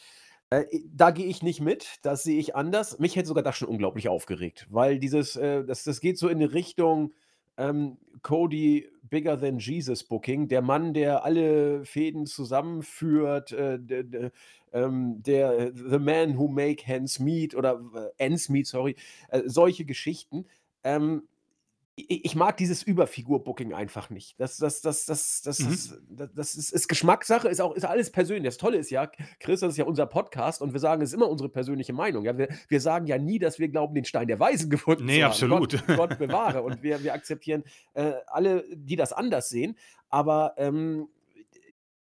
Äh, da gehe ich nicht mit, das sehe ich anders. Mich hätte sogar das schon unglaublich aufgeregt, weil dieses, äh, das, das geht so in die Richtung ähm, Cody Bigger Than Jesus Booking, der Mann, der alle Fäden zusammenführt, äh, der, der, ähm, der The Man Who Make Hands Meet oder äh, Ends Meet, sorry, äh, solche Geschichten. Ähm, ich, mag dieses Überfigur-Booking einfach nicht. Das, das, das, das, das, Mhm. ist, das, das ist, ist Geschmackssache, ist auch ist alles persönlich. Das Tolle ist ja, Chris, das ist ja unser Podcast und wir sagen, es ist immer unsere persönliche Meinung. Ja? Wir, wir sagen ja nie, dass wir glauben, den Stein der Weisen gefunden Nee, zu haben. absolut. Gott, Gott bewahre. Und wir, wir akzeptieren äh, alle, die das anders sehen. Aber ähm,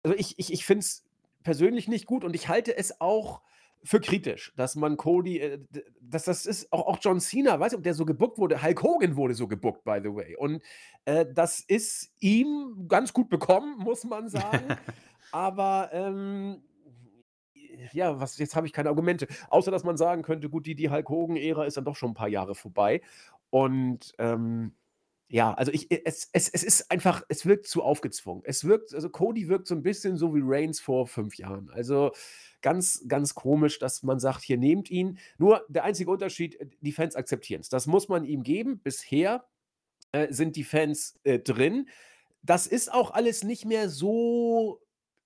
also ich, ich, ich finde es persönlich nicht gut und ich halte es auch für kritisch, dass man Cody, äh, dass das ist auch, auch John Cena, weiß ich, ob der so gebuckt wurde. Hulk Hogan wurde so gebuckt, by the way. Und äh, das ist ihm ganz gut bekommen, muss man sagen. Aber ähm, ja, was, jetzt habe ich keine Argumente. Außer dass man sagen könnte, gut, die, die Hulk Hogan-Ära ist dann doch schon ein paar Jahre vorbei. Und ähm, ja, also ich, es, es, es ist einfach, es wirkt zu aufgezwungen. Es wirkt, also Cody wirkt so ein bisschen so wie Reigns vor fünf Jahren. Also ganz, ganz komisch, dass man sagt, hier nehmt ihn. Nur der einzige Unterschied, äh, die Fans akzeptieren es. Das muss man ihm geben. Bisher äh, sind die Fans äh, drin. Das ist auch alles nicht mehr so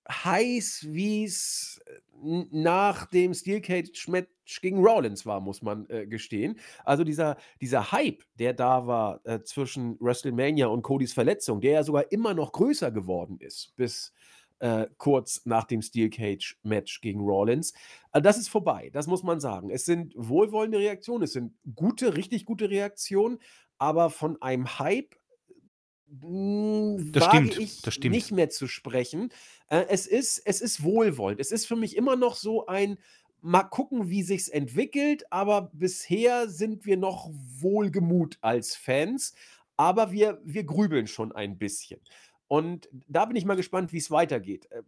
heiß, wie es äh, nach dem Steel Cage Match gegen Rollins war, muss man äh, gestehen. Also dieser, dieser Hype, der da war äh, zwischen WrestleMania und Codys Verletzung, der ja sogar immer noch größer geworden ist, bis äh, kurz nach dem Steel Cage Match gegen Rollins. Also das ist vorbei, das muss man sagen. Es sind wohlwollende Reaktionen, es sind gute, richtig gute Reaktionen, aber von einem Hype das wage stimmt, ich das stimmt. nicht mehr zu sprechen. Äh, es, ist, es ist wohlwollend. Es ist für mich immer noch so ein, mal gucken, wie sich's entwickelt, aber bisher sind wir noch wohlgemut als Fans, aber wir, wir grübeln schon ein bisschen. Und da bin ich mal gespannt, wie es weitergeht. Äh,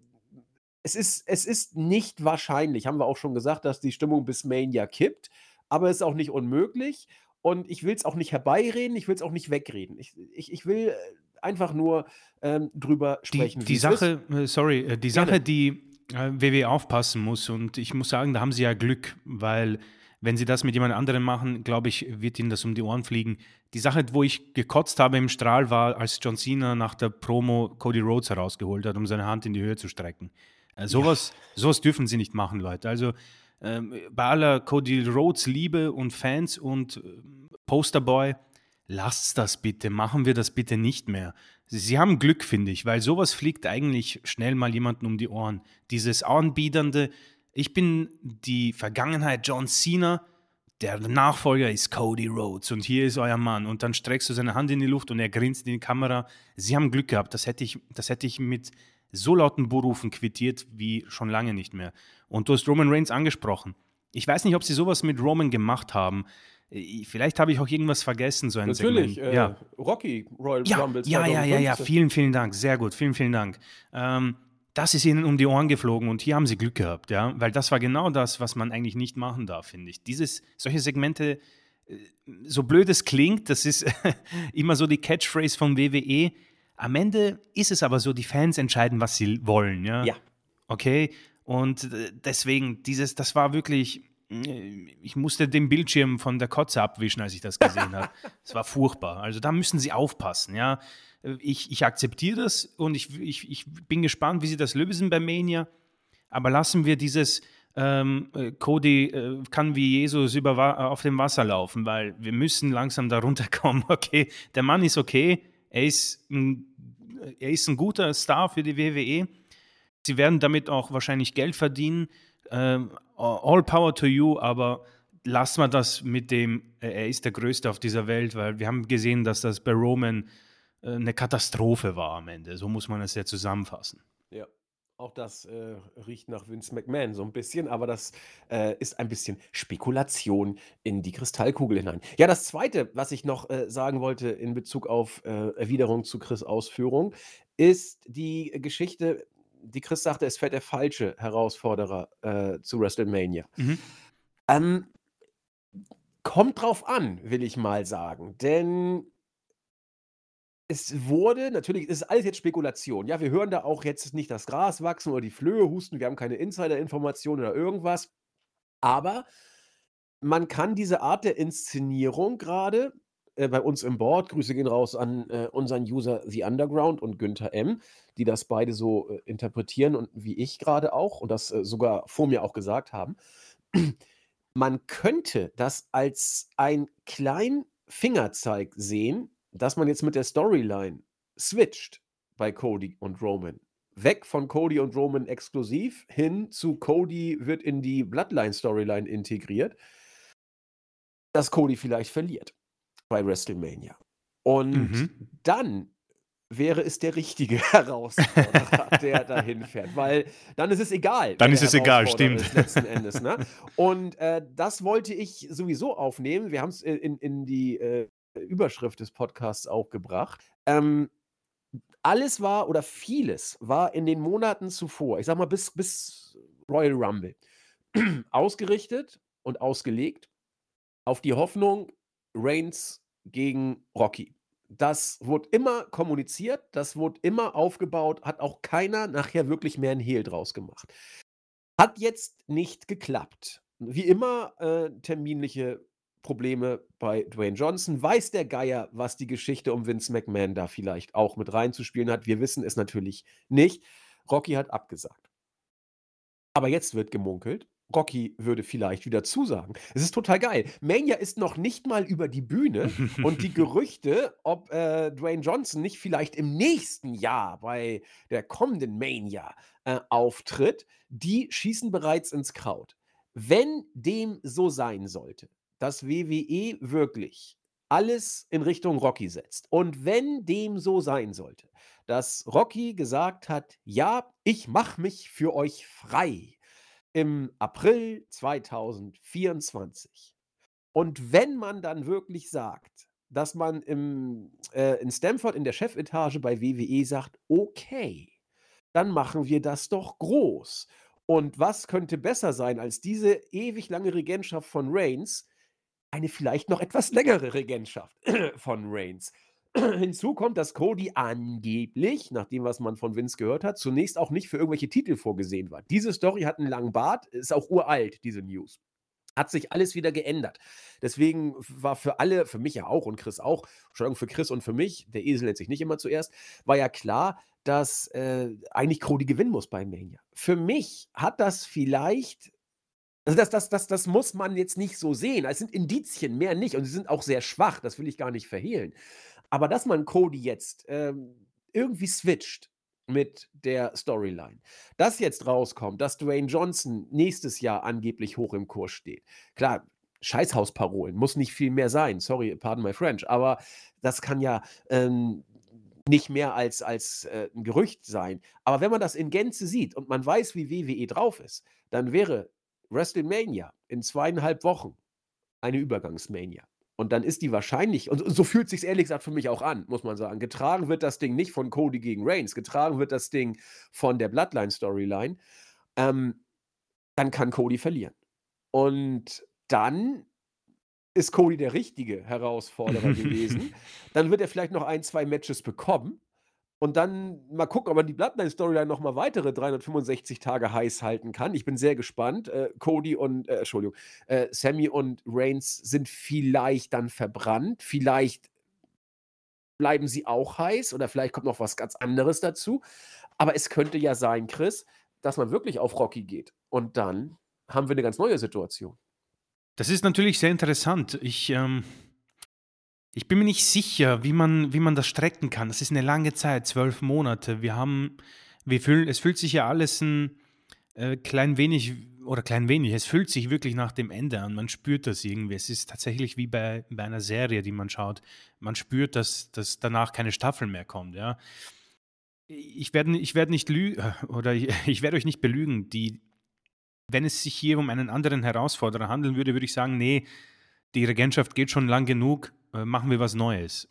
es ist, es ist nicht wahrscheinlich, haben wir auch schon gesagt, dass die Stimmung bis Mania kippt, aber es ist auch nicht unmöglich. Und ich will es auch nicht herbeireden, ich will es auch nicht wegreden. Ich, ich, ich will äh, einfach nur ähm, drüber Die, sprechen, die es ist. Sache, äh, sorry, äh, die Gerne. Sache, die äh, WWE aufpassen muss, und ich muss sagen, da haben sie ja Glück, weil wenn sie das mit jemand anderem machen, glaube ich, wird ihnen das um die Ohren fliegen. Die Sache, wo ich gekotzt habe im Strahl, war, als John Cena nach der Promo Cody Rhodes herausgeholt hat, um seine Hand in die Höhe zu strecken. Äh, Ja, sowas, sowas dürfen sie nicht machen, Leute. Also ähm, bei aller Cody Rhodes Liebe und Fans und ähm, Posterboy, lasst das bitte, machen wir das bitte nicht mehr. Sie, sie haben Glück, finde ich, weil sowas fliegt eigentlich schnell mal jemanden um die Ohren. Dieses Anbiedernde, ich bin die Vergangenheit John Cena, der Nachfolger ist Cody Rhodes und hier ist euer Mann. Und dann streckst du seine Hand in die Luft und er grinst in die Kamera. Sie haben Glück gehabt. Das hätte ich, das hätte ich mit so lauten Buhrufen quittiert wie schon lange nicht mehr. Und du hast Roman Reigns angesprochen. Ich weiß nicht, ob sie sowas mit Roman gemacht haben. Äh, Vielleicht habe ich auch irgendwas vergessen, so ein natürlich. Segment. Äh, Ja. Rocky Royal Ja, Rumble ja, ja, ja, ja. 2015. Vielen, vielen Dank. Sehr gut. Vielen, vielen Dank. Ähm, das ist ihnen um die Ohren geflogen und hier haben sie Glück gehabt, ja, weil das war genau das, was man eigentlich nicht machen darf, finde ich. Dieses, solche Segmente, äh, so blöd es klingt, das ist immer so die Catchphrase von WWE. Am Ende ist es aber so, die Fans entscheiden, was sie wollen, ja. Ja. Okay, und äh, deswegen, dieses, das war wirklich, äh, ich musste den Bildschirm von der Kotze abwischen, als ich das gesehen habe. Es war furchtbar. Also da müssen sie aufpassen, ja. Ich, ich akzeptiere das und ich, ich, ich bin gespannt, wie sie das lösen bei Mania. Aber lassen wir dieses ähm, äh, Cody äh, kann wie Jesus über, auf dem Wasser laufen, weil wir müssen langsam da runterkommen. Okay, der Mann ist okay, er ist ein, er ist ein guter Star für die WWE. Sie werden damit auch wahrscheinlich Geld verdienen. Ähm, all power to you, aber lassen wir das mit dem, er ist der Größte auf dieser Welt, weil wir haben gesehen, dass das bei Roman äh, eine Katastrophe war am Ende. So muss man es ja zusammenfassen. Auch das äh, riecht nach Vince McMahon so ein bisschen, aber das äh, ist ein bisschen Spekulation in die Kristallkugel hinein. Ja, das Zweite, was ich noch äh, sagen wollte in Bezug auf äh, Erwiderung zu Chris' Ausführung, ist die Geschichte, die Chris sagte, es fällt der falsche Herausforderer äh, zu WrestleMania. Mhm. Ähm, kommt drauf an, will ich mal sagen. Denn es wurde, natürlich ist alles jetzt Spekulation. Ja, wir hören da auch jetzt nicht das Gras wachsen oder die Flöhe husten. Wir haben keine Insider-Informationen oder irgendwas. Aber man kann diese Art der Inszenierung gerade äh, bei uns im Board, Grüße gehen raus an äh, unseren User The Underground und Günther M., die das beide so äh, interpretieren und wie ich gerade auch und das äh, sogar vor mir auch gesagt haben. Man könnte das als ein kleinen Fingerzeig sehen, dass man jetzt mit der Storyline switcht bei Cody und Roman. Weg von Cody und Roman exklusiv hin zu Cody wird in die Bloodline-Storyline integriert, dass Cody vielleicht verliert bei WrestleMania. Und Mhm. dann wäre es der richtige Herausforderer, der dahin fährt, weil dann ist es egal, Dann ist es egal, stimmt. letzten Endes, ne? Und, äh, das wollte ich sowieso aufnehmen. Wir haben's, äh, in in die, äh, Überschrift des Podcasts auch gebracht. Ähm, alles war oder vieles war in den Monaten zuvor, ich sage mal bis bis Royal Rumble, ausgerichtet und ausgelegt auf die Hoffnung Reigns gegen Rocky. Das wurde immer kommuniziert, das wurde immer aufgebaut, hat auch keiner nachher wirklich mehr 'n Hehl draus gemacht. Hat jetzt nicht geklappt. Wie immer, äh, terminliche Probleme bei Dwayne Johnson. Weiß der Geier, was die Geschichte um Vince McMahon da vielleicht auch mit reinzuspielen hat. Wir wissen es natürlich nicht. Rocky hat abgesagt. Aber jetzt wird gemunkelt, Rocky würde vielleicht wieder zusagen. Es ist total geil. Mania ist noch nicht mal über die Bühne und die Gerüchte, ob, äh, Dwayne Johnson nicht vielleicht im nächsten Jahr bei der kommenden Mania, äh, auftritt, die schießen bereits ins Kraut. Wenn dem so sein sollte, dass WWE wirklich alles in Richtung Rocky setzt und wenn dem so sein sollte, dass Rocky gesagt hat: „Ja, ich mache mich für euch frei im April 2024.“ Und wenn man dann wirklich sagt, dass man im äh, in Stamford in der Chefetage bei WWE sagt: „Okay, dann machen wir das doch groß.“ Und was könnte besser sein als diese ewig lange Regentschaft von Reigns, eine vielleicht noch etwas längere Regentschaft von Reigns. Hinzu kommt, dass Cody angeblich, nach dem, was man von Vince gehört hat, zunächst auch nicht für irgendwelche Titel vorgesehen war. Diese Story hat 'n langen Bart, ist auch uralt, diese News. Hat sich alles wieder geändert. Deswegen war für alle, für mich ja auch und Chris auch, Entschuldigung, für Chris und für mich, der Esel nennt sich nicht immer zuerst, war ja klar, dass, äh, eigentlich Cody gewinnen muss bei Mania. Für mich hat das vielleicht also, das das das das muss man jetzt nicht so sehen. Es sind Indizien, mehr nicht und sie sind auch sehr schwach, das will ich gar nicht verhehlen. Aber dass man Cody jetzt, ähm, irgendwie switcht mit der Storyline, dass jetzt rauskommt, dass Dwayne Johnson nächstes Jahr angeblich hoch im Kurs steht. Klar, Scheißhausparolen, muss nicht viel mehr sein. Sorry, pardon my French, aber das kann ja, ähm, nicht mehr als als, äh, 'n Gerücht sein. Aber wenn man das in Gänze sieht und man weiß, wie WWE drauf ist, dann wäre WrestleMania in 2,5 Wochen eine Übergangs-Mania. Und dann ist die wahrscheinlich und so fühlt sich's ehrlich gesagt für mich auch an, muss man sagen. Getragen wird das Ding nicht von Cody gegen Reigns, getragen wird das Ding von der Bloodline-Storyline. Ähm, dann kann Cody verlieren. Und dann ist Cody der richtige Herausforderer gewesen. Dann wird er vielleicht noch 1, 2 Matches bekommen und dann mal gucken, ob er die Bloodline-Storyline noch mal weitere 365 Tage heiß halten kann. Ich bin sehr gespannt. Äh, Cody und äh, Entschuldigung, äh, Sami und Reigns sind vielleicht dann verbrannt. Vielleicht bleiben sie auch heiß oder vielleicht kommt noch was ganz anderes dazu. Aber es könnte ja sein, Chris, dass man wirklich auf Rocky geht und dann haben wir 'ne ganz neue Situation. Das ist natürlich sehr interessant. Ich, ähm ich bin mir nicht sicher, wie man wie man das strecken kann. Das ist 'ne lange Zeit, 12 Monate. Wir haben wir fühlen es fühlt sich ja alles 'n, äh, klein wenig oder klein wenig, es fühlt sich wirklich nach dem Ende an. Man spürt das irgendwie. Es ist tatsächlich wie bei bei einer Serie, die man schaut. Man spürt, dass dass danach keine Staffel mehr kommt, ja. Ich werde ich werde nicht lü oder ich werde euch nicht belügen, die wenn es sich hier um einen anderen Herausforderer handeln würde, würde ich sagen: „Ne, die Regentschaft geht schon lang genug, äh, machen wir was Neues.“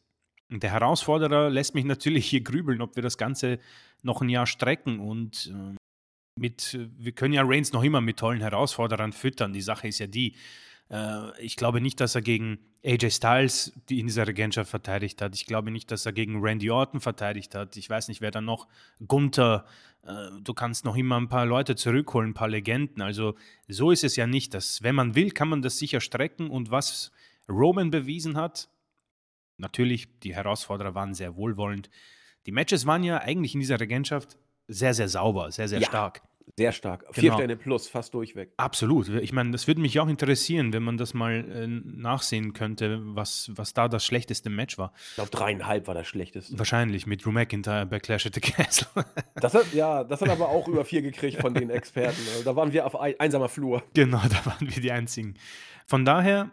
Und der Herausforderer lässt mich natürlich hier grübeln, ob wir das Ganze noch 'n Jahr strecken und, ähm, mit wir können ja Reigns noch immer mit tollen Herausforderern füttern. Die Sache ist ja die, äh, ich glaube nicht, dass er gegen AJ Styles die in dieser Regentschaft verteidigt hat. Ich glaube nicht, dass er gegen Randy Orton verteidigt hat. Ich weiß nicht, wer da noch Gunther, äh, du kannst noch immer 'n paar Leute zurückholen, 'n paar Legenden. Also, so ist es ja nicht. Das wenn man will, kann man das sicher strecken und was Roman bewiesen hat natürlich, die Herausforderer waren sehr wohlwollend. Die Matches waren ja eigentlich in dieser Regentschaft sehr, sehr sauber, sehr, sehr Ja, stark. sehr stark. 4 Genau. Sterne plus, fast durchweg. Absolut. Ich meine, das würde mich auch interessieren, wenn man das mal, äh, nachsehen könnte, was was da das schlechteste Match war. Ich glaube, 3,5 war das schlechteste. Wahrscheinlich mit Drew McIntyre bei Clash at the Castle. Das hat ja, das hat aber auch über 4 gekriegt von den Experten. Also, da waren wir auf ei einsamer Flur. Genau, da waren wir die Einzigen. Von daher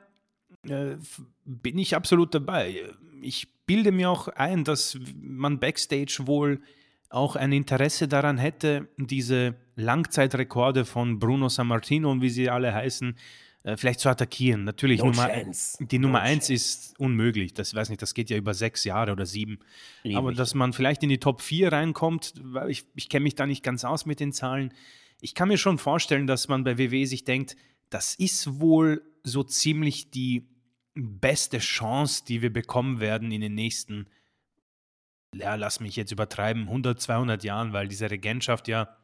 Äh, bin ich absolut dabei. Ich bilde mir auch ein, dass man backstage wohl auch ein Interesse daran hätte, diese Langzeitrekorde von Bruno Sammartino und wie sie alle heißen, äh, vielleicht zu attackieren. Natürlich, no Nummer, die Nummer no eins chance. ist unmöglich. Das weiß nicht, das geht ja über sechs Jahre oder sieben. Lieb Aber dass man vielleicht in die Top 4 reinkommt, weil ich, ich kenne mich da nicht ganz aus mit den Zahlen. Ich kann mir schon vorstellen, dass man bei WWE sich denkt, das ist wohl so ziemlich die beste Chance, die wir bekommen werden in den nächsten, ja, lass mich jetzt übertreiben, 100, 200 Jahren, weil diese Regentschaft ja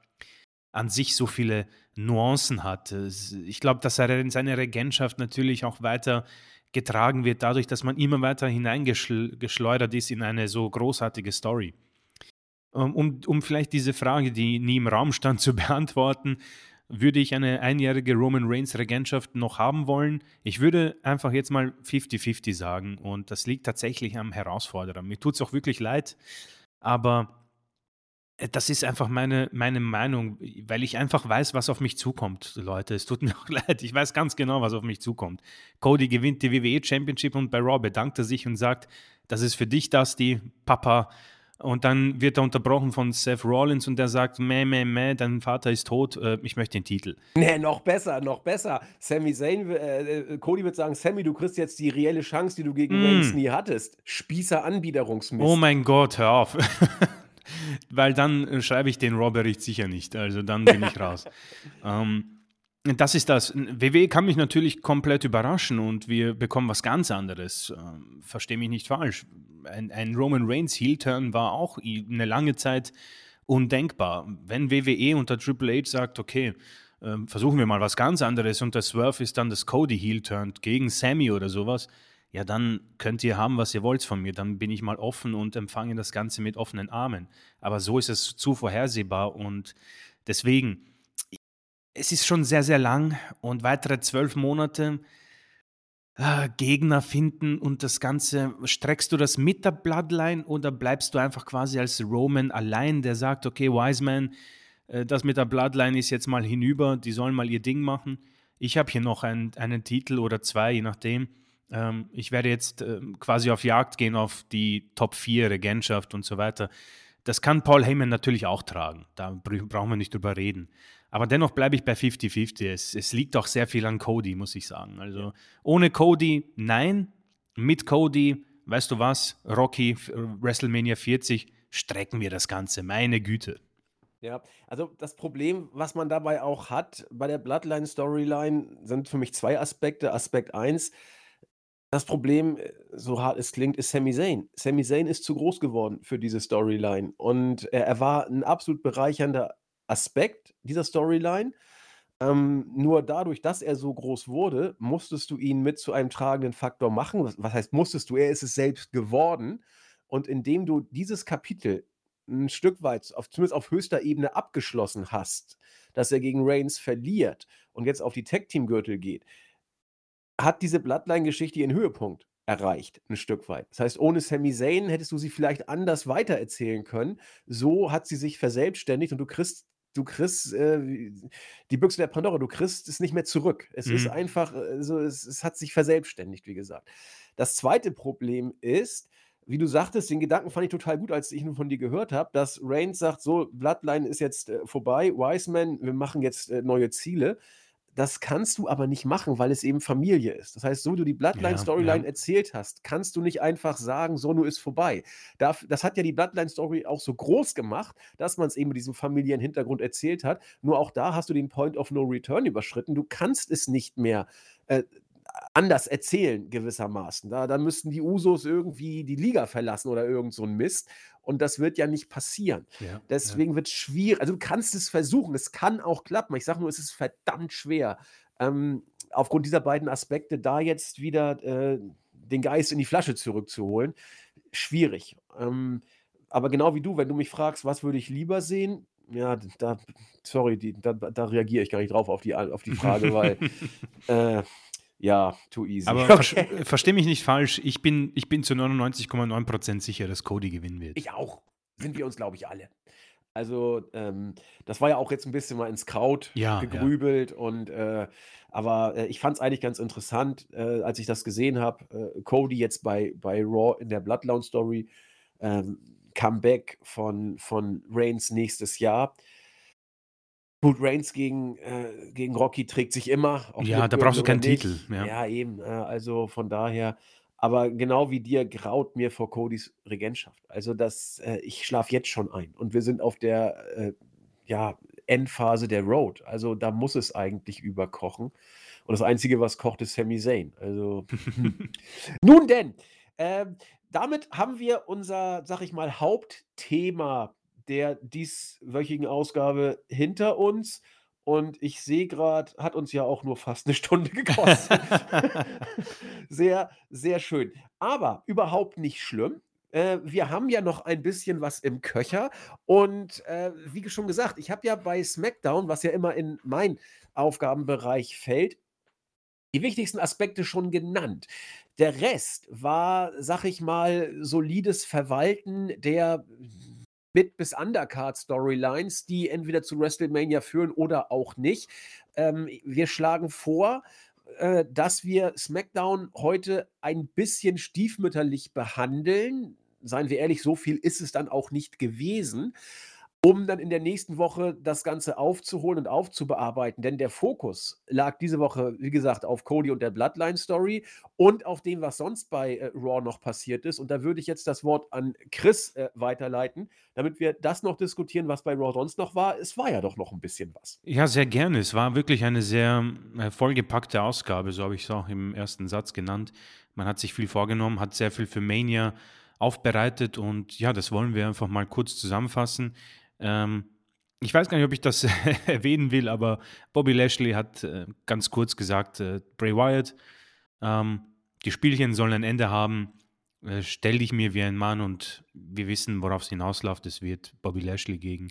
an sich so viele Nuancen hat. Ich glaube, dass seine Regentschaft natürlich auch weiter getragen wird, dadurch, dass man immer weiter hineingeschleudert ist in eine so großartige Story. Ähm, um, um vielleicht diese Frage, die nie im Raum stand, zu beantworten, würde ich eine einjährige Roman Reigns Regentschaft noch haben wollen? Ich würde einfach jetzt mal 50-50 sagen und das liegt tatsächlich am Herausforderer. Mir tut es auch wirklich leid, aber äh, das ist einfach meine, meine Meinung, weil ich einfach weiß, was auf mich zukommt, Leute. Es tut mir auch leid. Ich weiß ganz genau, was auf mich zukommt. Cody gewinnt die WWE Championship und bei Raw bedankt er sich und sagt, das ist für dich das, die Papa. Und dann wird er unterbrochen von Seth Rollins und der sagt, meh, meh, meh, dein Vater ist tot, äh, ich möchte den Titel. Nee, noch besser, noch besser. Sammy Zayn, äh, äh, Cody wird sagen, Sammy, du kriegst jetzt die reelle Chance, die du gegen mm. Reigns nie hattest. Spießer Anbiederungsmist. Oh mein Gott, hör auf. Weil dann äh, schreibe ich den Raw-Bericht sicher nicht. Also dann bin ich raus. ähm, das ist das. WWE kann mich natürlich komplett überraschen und wir bekommen was ganz anderes. Ähm, Verstehe mich nicht falsch. Ein, ein Roman Reigns Heel-Turn war auch eine lange Zeit undenkbar. Wenn WWE unter Triple H sagt, okay, ähm, versuchen wir mal was ganz anderes und der Swerve ist dann das Cody Heel-Turn gegen Sammy oder sowas, ja, dann könnt ihr haben, was ihr wollt von mir. Dann bin ich mal offen und empfange das Ganze mit offenen Armen. Aber so ist es zu vorhersehbar und deswegen, es ist schon sehr, sehr lang und weitere zwölf Monate äh, Gegner finden und das Ganze, streckst du das mit der Bloodline oder bleibst du einfach quasi als Roman allein, der sagt, okay, Wiseman, äh, das mit der Bloodline ist jetzt mal hinüber, die sollen mal ihr Ding machen. Ich habe hier noch ein, einen Titel oder zwei, je nachdem ähm, ich werde jetzt äh, quasi auf Jagd gehen auf die Top 4, Regentschaft und so weiter. Das kann Paul Heyman natürlich auch tragen. Da brauchen wir nicht drüber reden. Aber dennoch bleibe ich bei 50-50. Es, es, liegt auch sehr viel an Cody, muss ich sagen. Also ohne Cody, nein. Mit Cody, weißt du was, Rocky, WrestleMania 40, strecken wir das Ganze. Meine Güte. Ja, also das Problem, was man dabei auch hat bei der Bloodline-Storyline, sind für mich zwei Aspekte. Aspekt 1, das Problem, äh, so hart es klingt, ist Sami Zayn. Sami Zayn ist zu groß geworden für diese Storyline und er er war ein absolut bereichernder Aspekt dieser Storyline. Ähm, nur dadurch, dass er so groß wurde, musstest du ihn mit zu einem tragenden Faktor machen. Was was heißt musstest du? Er ist es selbst geworden. Und indem du dieses Kapitel ein Stück weit auf zumindest auf höchster Ebene abgeschlossen hast, dass er gegen Reigns verliert und jetzt auf die Tag-Team-Gürtel geht hat diese Bloodline-Geschichte ihren Höhepunkt erreicht, ein Stück weit. Das heißt, ohne Sami Zayn hättest du sie vielleicht anders weitererzählen können. So hat sie sich verselbstständigt und du kriegst du kriegst äh, die Büchse der Pandora, du kriegst es nicht mehr zurück. Es mhm. ist einfach, äh, so, es, es, hat sich verselbstständigt, wie gesagt. Das zweite Problem ist, wie du sagtest, den Gedanken fand ich total gut, als ich ihn von dir gehört habe, dass Reigns sagt, so, Bloodline ist jetzt äh, vorbei, Wiseman, wir machen jetzt äh, neue Ziele. Das kannst du aber nicht machen, weil es eben Familie ist. Das heißt, so du die Bloodline-Storyline ja. erzählt hast, kannst du nicht einfach sagen, so, nur ist vorbei. Das hat ja die Bloodline-Story auch so groß gemacht, dass man es eben mit diesem familiären Hintergrund erzählt hat. Nur auch da hast du den Point of No Return überschritten. Du kannst es nicht mehr äh, anders erzählen, gewissermaßen. Da, da müssten die Usos irgendwie die Liga verlassen oder irgend so ein Mist. Und das wird ja nicht passieren. Ja, Deswegen ja. wird es schwierig. Also du kannst es versuchen, es kann auch klappen. Ich sage nur, es ist verdammt schwer. Ähm, aufgrund dieser beiden Aspekte da jetzt wieder äh, den Geist in die Flasche zurückzuholen, schwierig. Ähm, aber genau wie du, wenn du mich fragst, was würde ich lieber sehen, ja, da, sorry, die, da, da reagiere ich gar nicht drauf auf die, auf die Frage, weil äh, ja, too easy. Aber okay. verstehe mich nicht falsch. Ich bin, ich bin zu 99,9% sicher, dass Cody gewinnen wird. Ich auch. Sind wir uns, glaube ich, alle. Also, ähm, das war ja auch jetzt ein bisschen mal ins Kraut Ja, ja. gegrübelt und, äh aber, äh, ich fand es eigentlich ganz interessant, äh, als ich das gesehen habe, äh, Cody jetzt bei bei Raw in der Bloodline Story, ähm, Comeback von von Reigns nächstes Jahr. Gut, Reigns gegen äh, gegen Rocky trägt sich immer, Ja, da brauchst du keinen Titel, nicht. ja. Ja, eben, äh, also von daher aber genau wie dir graut mir vor Codys Regentschaft. Also, das äh, ich schlafe jetzt schon ein und wir sind auf der, äh, ja, Endphase der Road. Also, da muss es eigentlich überkochen und das Einzige, was kocht, ist Sami Zayn. Also, hm. Nun denn, ähm, damit haben wir unser, sage ich mal, Hauptthema der dieswöchigen Ausgabe hinter uns. Und ich sehe gerade, hat uns ja auch nur fast eine Stunde gekostet. Sehr, sehr schön. Aber überhaupt nicht schlimm. Äh, wir haben ja noch ein bisschen was im Köcher. Und äh, wie schon gesagt, ich habe ja bei SmackDown, was ja immer in mein Aufgabenbereich fällt, die wichtigsten Aspekte schon genannt. Der Rest war, sag ich mal, solides Verwalten der Mid- bis Undercard-Storylines, die entweder zu WrestleMania führen oder auch nicht. Ähm, wir schlagen vor, äh, dass wir SmackDown heute ein bisschen stiefmütterlich behandeln. Seien wir ehrlich, so viel ist es dann auch nicht gewesen um dann in der nächsten Woche das Ganze aufzuholen und aufzubearbeiten. Denn der Fokus lag diese Woche, wie gesagt, auf Cody und der Bloodline-Story und auf dem, was sonst bei äh, Raw noch passiert ist. Und da würde ich jetzt das Wort an Chris äh, weiterleiten, damit wir das noch diskutieren, was bei Raw sonst noch war. Es war ja doch noch ein bisschen was. Ja, sehr gerne. Es war wirklich eine sehr äh, vollgepackte Ausgabe, so habe ich es auch im ersten Satz genannt. Man hat sich viel vorgenommen, hat sehr viel für Mania aufbereitet und ja, das wollen wir einfach mal kurz zusammenfassen. Ähm, ich weiß gar nicht, ob ich das erwähnen will, aber Bobby Lashley hat äh, ganz kurz gesagt, äh, Bray Wyatt, ähm, die Spielchen sollen ein Ende haben. Äh, stell dich mir wie ein Mann und wir wissen, worauf es hinausläuft. Es wird Bobby Lashley gegen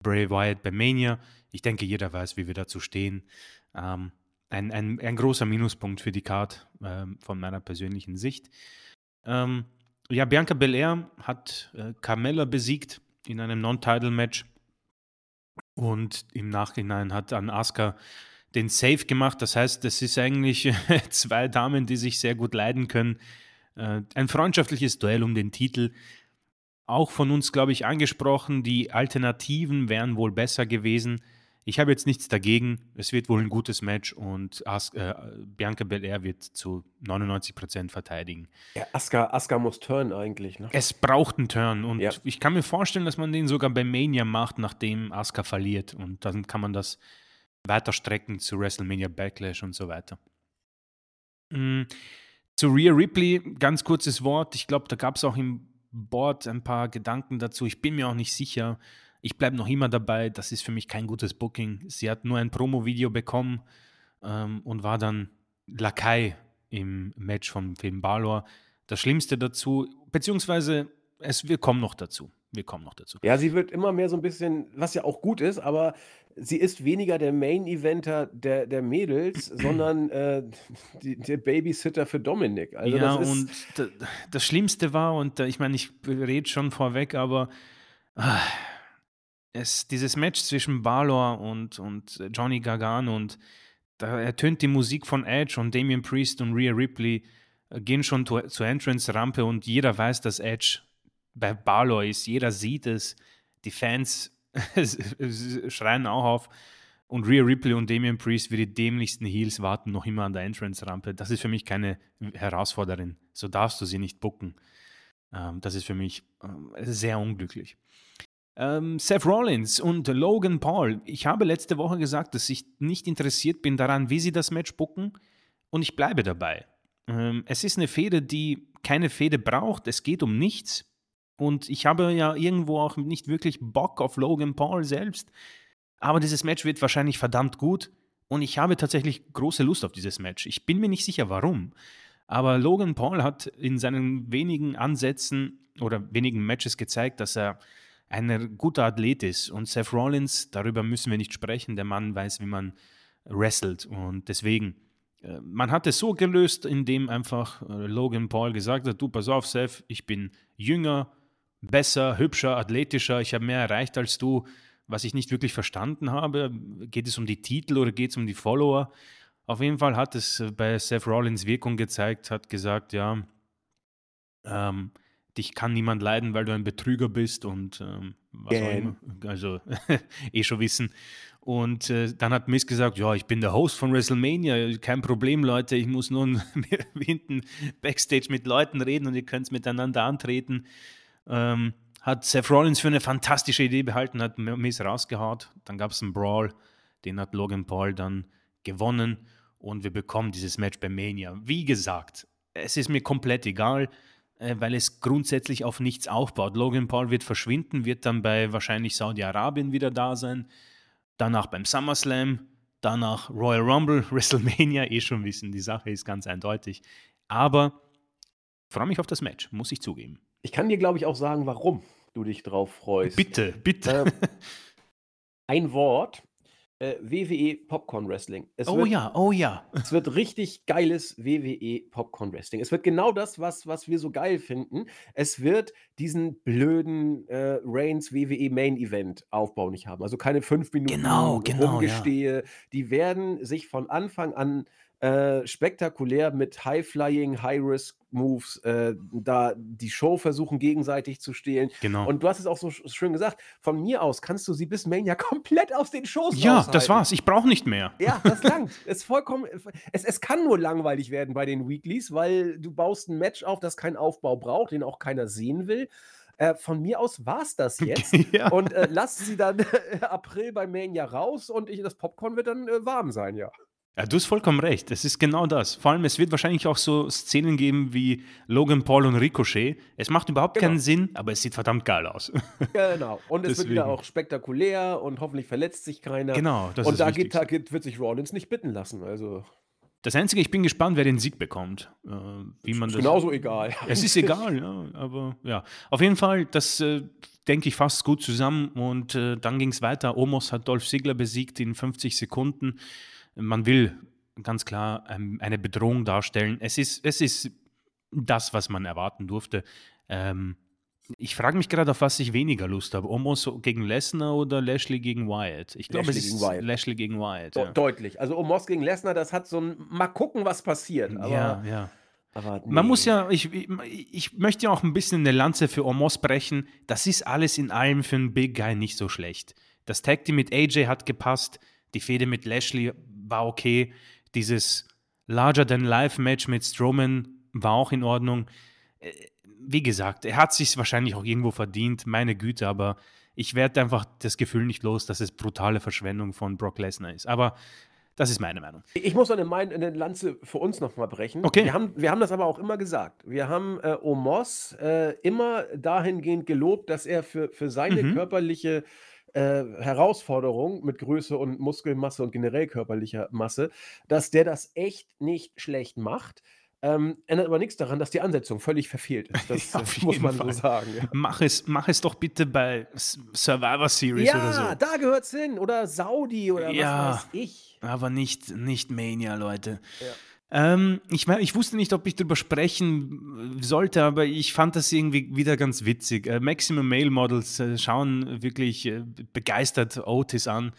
Bray Wyatt bei Mania. Ich denke, jeder weiß, wie wir dazu stehen. Ähm, ein, ein, ein, großer Minuspunkt für die Card ähm, von meiner persönlichen Sicht. Ähm, ja, Bianca Belair hat äh, Carmella besiegt in einem Non-Title-Match. Und im Nachhinein hat dann Asuka den Save gemacht. Das heißt, das ist eigentlich zwei Damen, die sich sehr gut leiden können. Äh, ein freundschaftliches Duell um den Titel. Auch von uns, glaube ich, angesprochen. Die Alternativen wären wohl besser gewesen. Ich habe jetzt nichts dagegen. Es wird wohl ein gutes Match und As äh, Bianca Belair wird zu 99% verteidigen. Ja, Asuka, Asuka muss turn eigentlich. Ne? Es braucht einen Turn und ja. ich kann mir vorstellen, dass man den sogar bei Mania macht, nachdem Asuka verliert. Und dann kann man das weiter strecken zu WrestleMania Backlash und so weiter. Mhm. Zu Rhea Ripley, ganz kurzes Wort. Ich glaube, da gab es auch im Board ein paar Gedanken dazu. Ich bin mir auch nicht sicher ich bleibe noch immer dabei, das ist für mich kein gutes Booking. Sie hat nur ein Promo-Video bekommen ähm, und war dann Lakai im Match von Finn Balor. Das Schlimmste dazu, beziehungsweise es, wir kommen noch dazu. Wir kommen noch dazu. Ja, sie wird immer mehr so ein bisschen, was ja auch gut ist, aber sie ist weniger der Main-Eventer der, der Mädels, sondern äh, die, der Babysitter für Dominik. Also ja, und das Schlimmste war, und ich meine, ich rede schon vorweg, aber ah, es, dieses Match zwischen Balor und, und Johnny Gargano und da ertönt die Musik von Edge und Damian Priest und Rhea Ripley äh, gehen schon to, zur Entrance-Rampe und jeder weiß, dass Edge bei Balor ist. Jeder sieht es. Die Fans schreien auch auf. Und Rhea Ripley und Damian Priest wie die dämlichsten Heels warten noch immer an der Entrance-Rampe. Das ist für mich keine Herausforderin. So darfst du sie nicht bucken. Ähm, das ist für mich ähm, sehr unglücklich. Ähm, Seth Rollins und Logan Paul. Ich habe letzte Woche gesagt, dass ich nicht interessiert bin daran, wie sie das Match bucken. Und ich bleibe dabei. Ähm, es ist eine Fehde, die keine Fehde braucht. Es geht um nichts. Und ich habe ja irgendwo auch nicht wirklich Bock auf Logan Paul selbst. Aber dieses Match wird wahrscheinlich verdammt gut. Und ich habe tatsächlich große Lust auf dieses Match. Ich bin mir nicht sicher, warum. Aber Logan Paul hat in seinen wenigen Ansätzen oder wenigen Matches gezeigt, dass er ein guter Athlet ist. Und Seth Rollins, darüber müssen wir nicht sprechen, der Mann weiß, wie man wrestelt. Und deswegen, äh, man hat es so gelöst, indem einfach äh, Logan Paul gesagt hat, du pass auf, Seth, ich bin jünger, besser, hübscher, athletischer, ich habe mehr erreicht als du. Was ich nicht wirklich verstanden habe, geht es um die Titel oder geht es um die Follower? Auf jeden Fall hat es äh, bei Seth Rollins Wirkung gezeigt, hat gesagt, ja, ähm, dich kann niemand leiden, weil du ein Betrüger bist und ähm, was auch immer. Also eh schon wissen. Und äh, dann hat Miss gesagt, ja, ich bin der Host von WrestleMania, kein Problem, Leute, ich muss nun hinten Backstage mit Leuten reden und ihr könnt miteinander antreten. Ähm, hat Seth Rollins für eine fantastische Idee behalten, hat Miss rausgehaut. Dann gab es einen Brawl, den hat Logan Paul dann gewonnen und wir bekommen dieses Match bei Mania. Wie gesagt, es ist mir komplett egal weil es grundsätzlich auf nichts aufbaut. Logan Paul wird verschwinden, wird dann bei wahrscheinlich Saudi-Arabien wieder da sein, danach beim SummerSlam, danach Royal Rumble, WrestleMania, eh schon wissen, die Sache ist ganz eindeutig. Aber ich freue mich auf das Match, muss ich zugeben. Ich kann dir, glaube ich, auch sagen, warum du dich drauf freust. Bitte, bitte. Ähm, ein Wort, äh, WWE Popcorn Wrestling. Es oh wird, ja, oh ja. Es wird richtig geiles WWE Popcorn Wrestling. Es wird genau das, was, was wir so geil finden. Es wird diesen blöden äh, Reigns WWE Main Event Aufbau nicht haben. Also keine fünf Minuten genau, genau, Rumgestehe. Ja. Die werden sich von Anfang an äh, spektakulär mit High-Flying, High-Risk-Moves äh, da die Show versuchen gegenseitig zu stehlen. Genau. Und du hast es auch so schön gesagt, von mir aus kannst du sie bis Mania komplett aus den Shows Ja, raushalten. das war's. Ich brauche nicht mehr. Ja, das langt. es, vollkommen, es, es kann nur langweilig werden bei den Weeklies, weil du baust ein Match auf, das keinen Aufbau braucht, den auch keiner sehen will. Äh, von mir aus war es das jetzt. ja. Und äh, lass sie dann April bei Mania raus und ich, das Popcorn wird dann äh, warm sein, ja. Ja, du hast vollkommen recht. Es ist genau das. Vor allem, es wird wahrscheinlich auch so Szenen geben wie Logan Paul und Ricochet. Es macht überhaupt genau. keinen Sinn, aber es sieht verdammt geil aus. Genau. Und es wird wieder auch spektakulär und hoffentlich verletzt sich keiner. Genau. Das und da, geht, da geht, wird sich Rollins nicht bitten lassen. Also. Das Einzige, ich bin gespannt, wer den Sieg bekommt. Äh, wie man ist das, genauso egal. Es ist egal, ja. Aber ja. Auf jeden Fall, das äh, denke ich fast gut zusammen. Und äh, dann ging es weiter. Omos hat Dolph Ziggler besiegt in 50 Sekunden man will ganz klar ähm, eine Bedrohung darstellen. Es ist, es ist das, was man erwarten durfte. Ähm, ich frage mich gerade, auf was ich weniger Lust habe. Omos gegen Lesnar oder Lashley gegen Wyatt? Ich glaube, es ist Wyatt. Lashley gegen Wyatt. Ja. Deutlich. Also Omos gegen Lesnar, das hat so ein Mal gucken, was passiert. Aber, ja, ja. Nee. Man muss ja, ich, ich, ich, möchte ja auch ein bisschen eine Lanze für Omos brechen. Das ist alles in allem für einen Big Guy nicht so schlecht. Das Tag Team mit AJ hat gepasst. Die Fehde mit Lashley war okay. Dieses Larger-than-Life-Match mit Strowman war auch in Ordnung. Äh, wie gesagt, er hat sich wahrscheinlich auch irgendwo verdient, meine Güte, aber ich werde einfach das Gefühl nicht los, dass es brutale Verschwendung von Brock Lesnar ist. Aber das ist meine Meinung. Ich muss eine, eine Lanze für uns nochmal brechen. Okay. Wir haben, wir haben das aber auch immer gesagt. Wir haben äh, Omos äh, immer dahingehend gelobt, dass er für, für seine mhm. körperliche äh, Herausforderung mit Größe und Muskelmasse und generell körperlicher Masse, dass der das echt nicht schlecht macht. Ähm, ändert aber nichts daran, dass die Ansetzung völlig verfehlt ist. Das ja, muss man Fall. so sagen. Ja. Mach, es, mach es doch bitte bei Survivor Series ja, oder so. Ja, da gehört es hin. Oder Saudi oder ja, was weiß ich. Aber nicht, nicht Mania, Leute. Ja. Ähm, ich, ich wusste nicht, ob ich darüber sprechen sollte, aber ich fand das irgendwie wieder ganz witzig. Äh, Maximum Male Models äh, schauen wirklich äh, begeistert Otis an,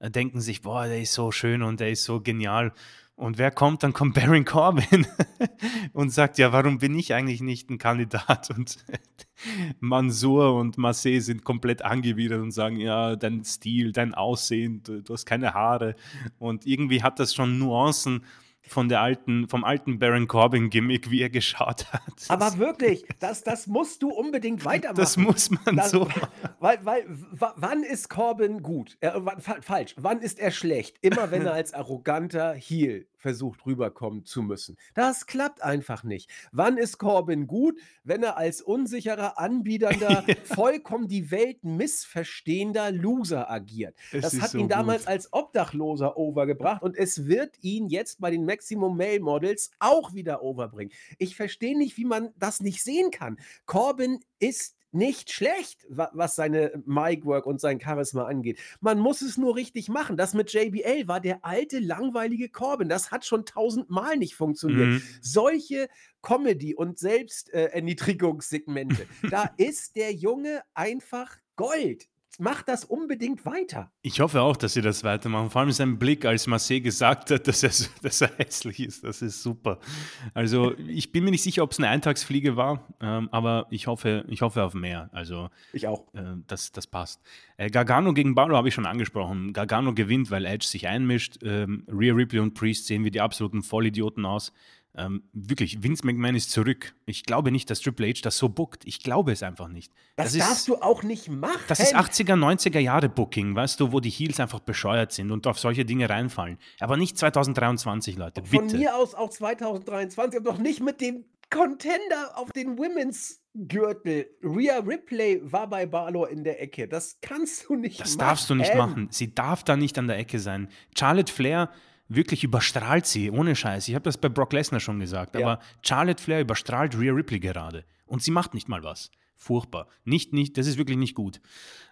äh, denken sich, boah, der ist so schön und der ist so genial. Und wer kommt? Dann kommt Baron Corbin und sagt, ja, warum bin ich eigentlich nicht ein Kandidat? Und Mansour und Marseille sind komplett angewidert und sagen, ja, dein Stil, dein Aussehen, du, du hast keine Haare. Und irgendwie hat das schon Nuancen von der alten, vom alten Baron Corbin-Gimmick, wie er geschaut hat. Aber wirklich, das, das musst du unbedingt weitermachen. Das muss man das, so. Weil, weil wann ist Corbin gut? Äh, falsch. Wann ist er schlecht? Immer wenn er als arroganter Heel versucht rüberkommen zu müssen. Das klappt einfach nicht. Wann ist Corbin gut? Wenn er als unsicherer, anbiedernder, vollkommen die Welt missverstehender Loser agiert. Es das hat so ihn damals gut. als Obdachloser overgebracht und es wird ihn jetzt bei den Maximum Male Models auch wieder overbringen. Ich verstehe nicht, wie man das nicht sehen kann. Corbin ist nicht schlecht, was seine Mic-Work und sein Charisma angeht. Man muss es nur richtig machen. Das mit JBL war der alte, langweilige Corbin. Das hat schon tausendmal nicht funktioniert. Mhm. Solche Comedy- und Selbsterniedrigungssegmente, da ist der Junge einfach Gold mach das unbedingt weiter. Ich hoffe auch, dass sie das weitermachen. Vor allem sein Blick, als Marseille gesagt hat, dass er, dass er hässlich ist. Das ist super. Also ich bin mir nicht sicher, ob es eine Eintagsfliege war, ähm, aber ich hoffe, ich hoffe auf mehr. Also ich auch. Äh, das, das passt. Äh, Gargano gegen Barlow habe ich schon angesprochen. Gargano gewinnt, weil Edge sich einmischt. Ähm, Rhea Ripley und Priest sehen wie die absoluten Vollidioten aus. Ähm, wirklich, Vince McMahon ist zurück. Ich glaube nicht, dass Triple H das so bookt. Ich glaube es einfach nicht. Das, das darfst ist, du auch nicht machen. Das ist 80er, 90er Jahre Booking, weißt du, wo die Heels einfach bescheuert sind und auf solche Dinge reinfallen. Aber nicht 2023, Leute. Bitte. Von mir aus auch 2023, aber doch nicht mit dem Contender auf den Women's Gürtel. Rhea Ripley war bei Balor in der Ecke. Das kannst du nicht das machen. Das darfst du nicht machen. Sie darf da nicht an der Ecke sein. Charlotte Flair wirklich überstrahlt sie, ohne Scheiß. Ich habe das bei Brock Lesnar schon gesagt, ja. aber Charlotte Flair überstrahlt Rhea Ripley gerade. Und sie macht nicht mal was. Furchtbar. Nicht, nicht, das ist wirklich nicht gut.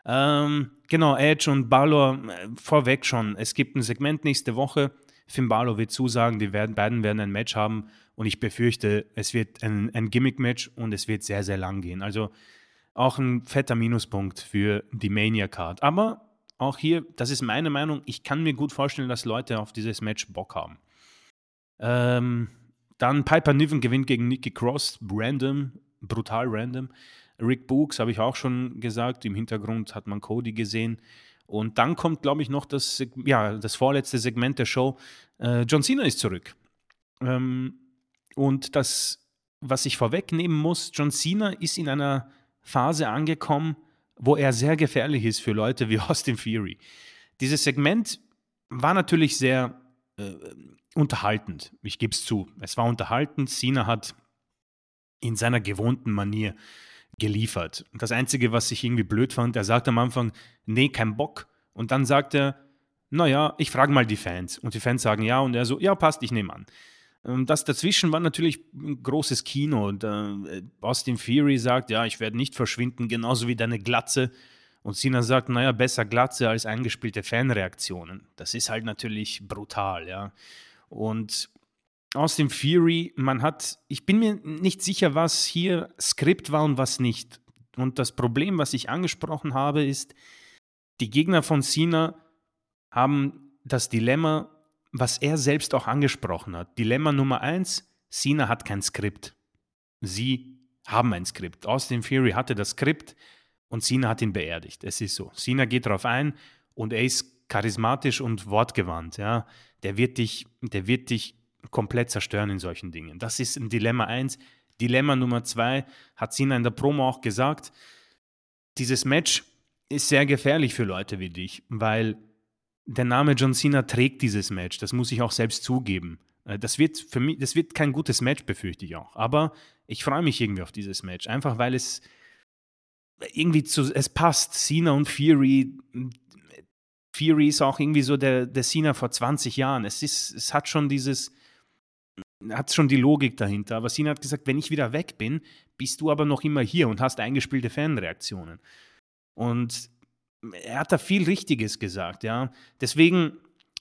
Ähm, genau, Edge und Balor äh, vorweg schon. Es gibt ein Segment nächste Woche. Finn Balor wird zusagen, die werden, beiden werden ein Match haben und ich befürchte, es wird ein, ein Gimmick-Match und es wird sehr, sehr lang gehen. Also auch ein fetter Minuspunkt für die Mania-Card. Aber auch hier, das ist meine Meinung, ich kann mir gut vorstellen, dass Leute auf dieses Match Bock haben. Ähm, dann Piper Niven gewinnt gegen Nikki Cross, random, brutal random. Rick Books habe ich auch schon gesagt, im Hintergrund hat man Cody gesehen. Und dann kommt, glaube ich, noch das, ja, das vorletzte Segment der Show. Äh, John Cena ist zurück. Ähm, und das, was ich vorwegnehmen muss, John Cena ist in einer Phase angekommen, wo er sehr gefährlich ist für Leute wie Austin Fury. Dieses Segment war natürlich sehr äh, unterhaltend. Ich gebe es zu. Es war unterhaltend. Cena hat in seiner gewohnten Manier geliefert. Das Einzige, was ich irgendwie blöd fand, er sagt am Anfang, nee, kein Bock. Und dann sagt er, naja, ich frage mal die Fans. Und die Fans sagen ja. Und er so, ja, passt, ich nehme an. Ähm, das dazwischen war natürlich ein großes Kino. Äh, Austin Fury sagt, ja, ich werde nicht verschwinden, genauso wie deine Glatze. Und Cena sagt, naja, besser Glatze als eingespielte Fanreaktionen. Das ist halt natürlich brutal, ja. Und Austin Fury, man hat, ich bin mir nicht sicher, was hier Skript war und was nicht. Und das Problem, was ich angesprochen habe, ist, die Gegner von Cena haben das Dilemma, was er selbst auch angesprochen hat. Dilemma Nummer eins, Cena hat kein Skript. Sie haben ein Skript. Austin Fury hatte das Skript und Cena hat ihn beerdigt. Es ist so. Cena geht darauf ein und er ist charismatisch und wortgewandt. Ja. Der, wird dich, der wird dich komplett zerstören in solchen Dingen. Das ist ein Dilemma eins. Dilemma Nummer zwei hat Cena in der Promo auch gesagt. Dieses Match ist sehr gefährlich für Leute wie dich, weil der Name John Cena trägt dieses Match. Das muss ich auch selbst zugeben. Äh, das wird für mich, das wird kein gutes Match, befürchte ich auch. Aber ich freue mich irgendwie auf dieses Match. Einfach weil es irgendwie zu, es passt. Cena und Fury. Fury ist auch irgendwie so der, der Cena vor 20 Jahren. Es ist, es hat schon dieses, hat schon die Logik dahinter. Aber Cena hat gesagt, wenn ich wieder weg bin, bist du aber noch immer hier und hast eingespielte Fanreaktionen. Und er hat da viel Richtiges gesagt, ja. Deswegen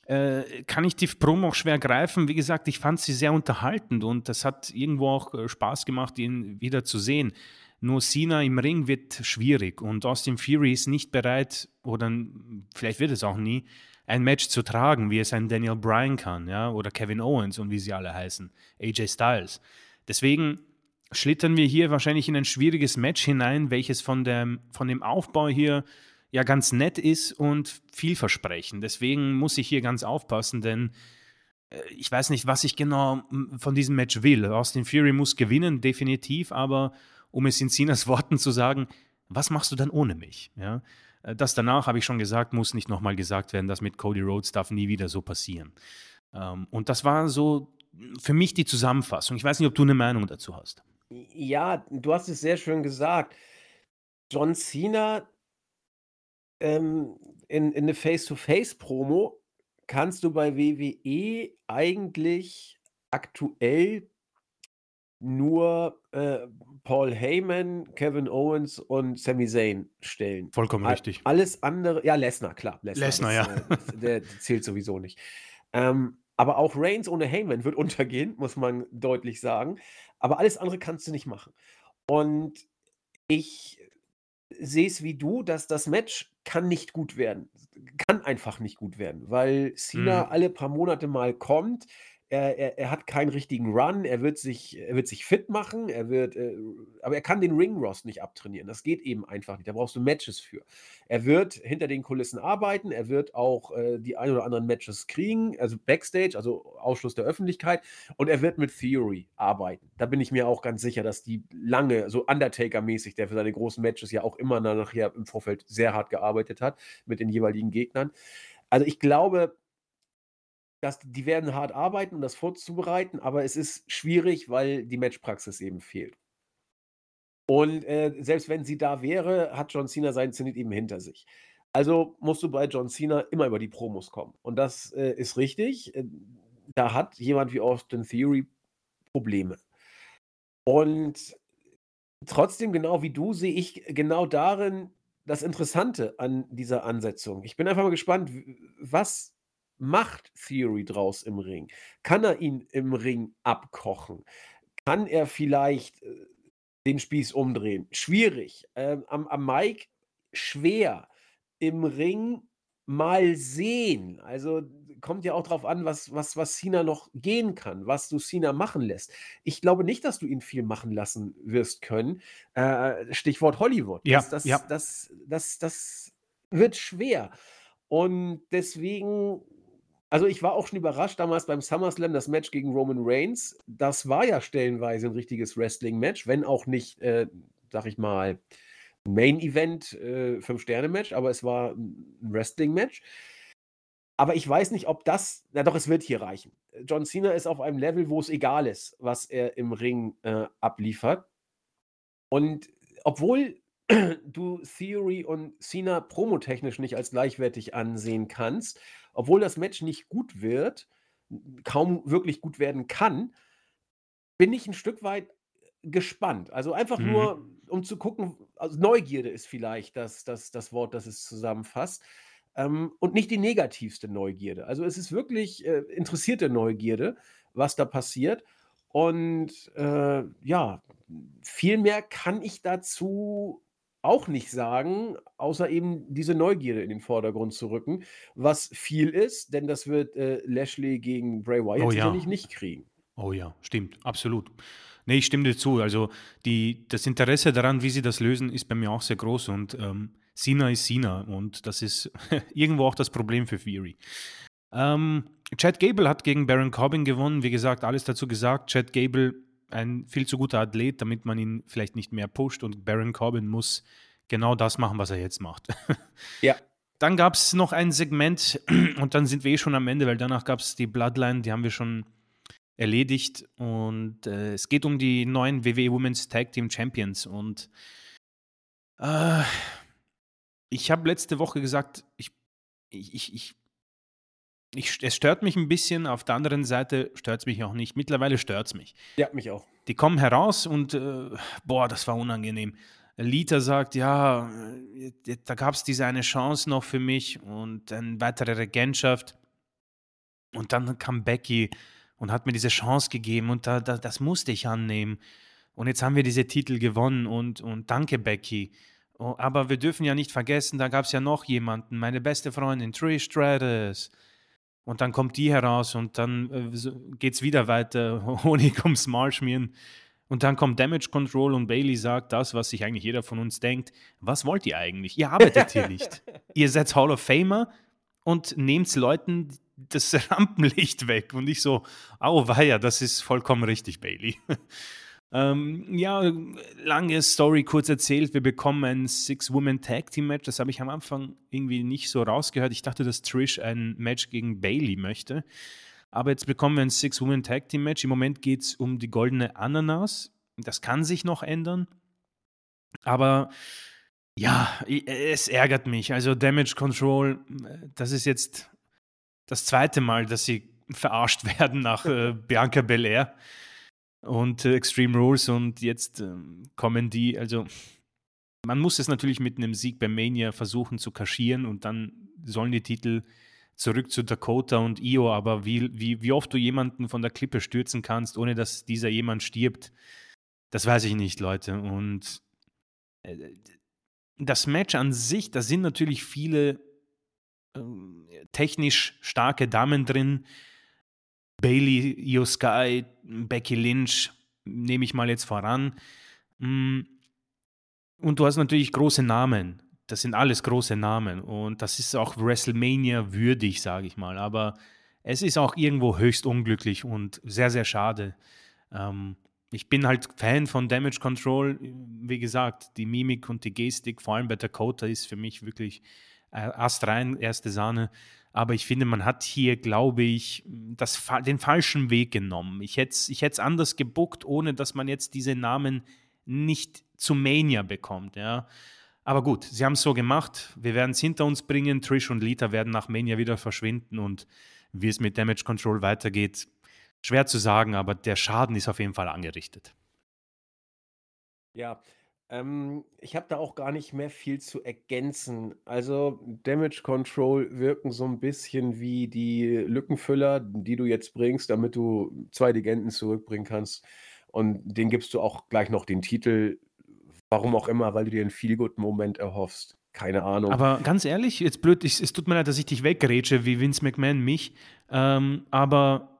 äh, kann ich die Promo auch schwer greifen. Wie gesagt, ich fand sie sehr unterhaltend und das hat irgendwo auch äh, Spaß gemacht, ihn wieder zu sehen. Nur Cena im Ring wird schwierig und Austin Fury ist nicht bereit, oder vielleicht wird es auch nie, ein Match zu tragen, wie es ein Daniel Bryan kann, ja, oder Kevin Owens und wie sie alle heißen, AJ Styles. Deswegen schlittern wir hier wahrscheinlich in ein schwieriges Match hinein, welches von dem, von dem Aufbau hier ja ganz nett ist und vielversprechend. Deswegen muss ich hier ganz aufpassen, denn äh, ich weiß nicht, was ich genau von diesem Match will. Austin Fury muss gewinnen, definitiv, aber um es in Sinas Worten zu sagen, was machst du dann ohne mich? Ja? Äh, das danach, habe ich schon gesagt, muss nicht nochmal gesagt werden, das mit Cody Rhodes darf nie wieder so passieren. Ähm, und das war so für mich die Zusammenfassung. Ich weiß nicht, ob du eine Meinung dazu hast. Ja, du hast es sehr schön gesagt. John Cena ähm, in, in eine Face-to-Face-Promo kannst du bei WWE eigentlich aktuell nur äh, Paul Heyman, Kevin Owens und Sami Zayn stellen. Vollkommen A richtig. alles andere, ja, Lesnar, klar. Lesnar, ja. Äh, der, der zählt sowieso nicht. Ähm, aber auch Reigns ohne Heyman wird untergehen, muss man deutlich sagen. Aber alles andere kannst du nicht machen. Und ich sehe es wie du, dass das Match kann nicht gut werden. Kann einfach nicht gut werden, weil Cena Mhm. alle paar Monate mal kommt. Er, er, er hat keinen richtigen Run, er wird sich, er wird sich fit machen, er wird, äh, aber er kann den Ring-Ross nicht abtrainieren. Das geht eben einfach nicht. Da brauchst du Matches für. Er wird hinter den Kulissen arbeiten, er wird auch äh, die ein oder anderen Matches kriegen, also Backstage, also Ausschluss der Öffentlichkeit, und er wird mit Theory arbeiten. Da bin ich mir auch ganz sicher, dass die lange, so Undertaker-mäßig, der für seine großen Matches ja auch immer nachher im Vorfeld sehr hart gearbeitet hat mit den jeweiligen Gegnern. Also ich glaube, dass die werden hart arbeiten, um das vorzubereiten, aber es ist schwierig, weil die Matchpraxis eben fehlt. Und äh, selbst wenn sie da wäre, hat John Cena seinen Zenit eben hinter sich. Also musst du bei John Cena immer über die Promos kommen. Und das äh, ist richtig. Äh, Da hat jemand wie Austin Theory Probleme. Und trotzdem, genau wie du, sehe ich genau darin das Interessante an dieser Ansetzung. Ich bin einfach mal gespannt, was macht Theory draus im Ring? Kann er ihn im Ring abkochen? Kann er vielleicht äh, den Spieß umdrehen? Schwierig. Ähm, am, am Mic schwer. Im Ring mal sehen. Also kommt ja auch drauf an, was, was, was Cena noch gehen kann, was du Cena machen lässt. Ich glaube nicht, dass du ihn viel machen lassen wirst können. Äh, Stichwort Hollywood. Ja, Das, das, ja. das, das, das wird schwer. Und deswegen, also ich war auch schon überrascht damals beim SummerSlam, das Match gegen Roman Reigns. Das war ja stellenweise ein richtiges Wrestling-Match, wenn auch nicht, äh, sag ich mal, Main-Event, äh, Fünf-Sterne-Match, aber es war ein Wrestling-Match. Aber ich weiß nicht, ob das, na doch, es wird hier reichen. John Cena ist auf einem Level, wo es egal ist, was er im Ring äh, abliefert. Und obwohl du Theory und Cena promotechnisch nicht als gleichwertig ansehen kannst, obwohl das Match nicht gut wird, kaum wirklich gut werden kann, bin ich ein Stück weit gespannt. Also einfach Mhm. nur, um zu gucken, also Neugierde ist vielleicht das, das, das Wort, das es zusammenfasst. Ähm, und nicht die negativste Neugierde. Also es ist wirklich äh, interessierte Neugierde, was da passiert. Und äh, ja, viel mehr kann ich dazu auch nicht sagen, außer eben diese Neugierde in den Vordergrund zu rücken, was viel ist, denn das wird äh, Lashley gegen Bray Wyatt Oh ja. sicherlich nicht kriegen. Oh ja, stimmt, absolut. Nee, ich stimme dir zu. Also die, das Interesse daran, wie sie das lösen, ist bei mir auch sehr groß und ähm, Cena ist Cena und das ist irgendwo auch das Problem für Theory. Ähm, Chad Gable hat gegen Baron Corbin gewonnen. Wie gesagt, alles dazu gesagt. Chad Gable, ein viel zu guter Athlet, damit man ihn vielleicht nicht mehr pusht und Baron Corbin muss genau das machen, was er jetzt macht. Ja. Dann gab es noch ein Segment und dann sind wir eh schon am Ende, weil danach gab es die Bloodline, die haben wir schon erledigt und äh, es geht um die neuen WWE Women's Tag Team Champions und äh, ich habe letzte Woche gesagt, ich, ich, ich, ich, es stört mich ein bisschen, auf der anderen Seite stört es mich auch nicht. Mittlerweile stört es mich. Ja, mich auch. Die kommen heraus und äh, boah, das war unangenehm. Lita sagt, ja, äh, da gab es diese eine Chance noch für mich und eine weitere Regentschaft. Und dann kam Becky und hat mir diese Chance gegeben und da, da, das musste ich annehmen. Und jetzt haben wir diese Titel gewonnen und, und danke, Becky. Oh, aber wir dürfen ja nicht vergessen, da gab es ja noch jemanden, meine beste Freundin, Trish Stratus. Und dann kommt die heraus und dann äh, geht's wieder weiter, Honig ums Maul schmieren. Und dann kommt Damage Control und Bailey sagt das, was sich eigentlich jeder von uns denkt. Was wollt ihr eigentlich? Ihr arbeitet hier nicht. Ihr seid Hall of Famer und nehmt Leuten das Rampenlicht weg. Und ich so, au weia, das ist vollkommen richtig, Bailey. Ähm, ja, lange Story kurz erzählt. Wir bekommen ein Six-Woman-Tag-Team-Match. Das habe ich am Anfang irgendwie nicht so rausgehört. Ich dachte, dass Trish ein Match gegen Bailey möchte. Aber jetzt bekommen wir ein Six-Woman-Tag-Team-Match. Im Moment geht es um die goldene Ananas. Das kann sich noch ändern. Aber ja, es ärgert mich. Also Damage Control, das ist jetzt das zweite Mal, dass sie verarscht werden nach äh, Bianca Belair. Und äh, Extreme Rules und jetzt ähm, kommen die, also man muss es natürlich mit einem Sieg bei Mania versuchen zu kaschieren und dann sollen die Titel zurück zu Dakota und Io, aber wie, wie, wie oft du jemanden von der Klippe stürzen kannst, ohne dass dieser jemand stirbt, das weiß ich nicht, Leute. Und äh, das Match an sich, da sind natürlich viele äh, technisch starke Damen drin. Bailey, Io Sky, Becky Lynch, nehme ich mal jetzt voran. Mm. Und du hast natürlich große Namen. Das sind alles große Namen. Und das ist auch WrestleMania würdig, sage ich mal. Aber es ist auch irgendwo höchst unglücklich und sehr, sehr schade. Ähm, ich bin halt Fan von Damage Control. Wie gesagt, die Mimik und die Gestik, vor allem bei Dakota, ist für mich wirklich äh, astrein, erste Sahne. Aber ich finde, man hat hier, glaube ich, das, den falschen Weg genommen. Ich hätte es ich anders gebuckt, ohne dass man jetzt diese Namen nicht zu Mania bekommt. Ja. Aber gut, sie haben es so gemacht. Wir werden es hinter uns bringen. Trish und Lita werden nach Mania wieder verschwinden und wie es mit Damage Control weitergeht, Schwer zu sagen, aber der Schaden ist auf jeden Fall angerichtet. Ja, ähm, ich habe da auch gar nicht mehr viel zu ergänzen. Also Damage Control wirken so ein bisschen wie die Lückenfüller, die du jetzt bringst, damit du zwei Legenden zurückbringen kannst. Und den gibst du auch gleich noch den Titel, warum auch immer, weil du dir einen Feel-Good-Moment erhoffst. Keine Ahnung. Aber ganz ehrlich, jetzt blöd, ich, es tut mir leid, dass ich dich weggerätsche, wie Vince McMahon mich. Ähm, aber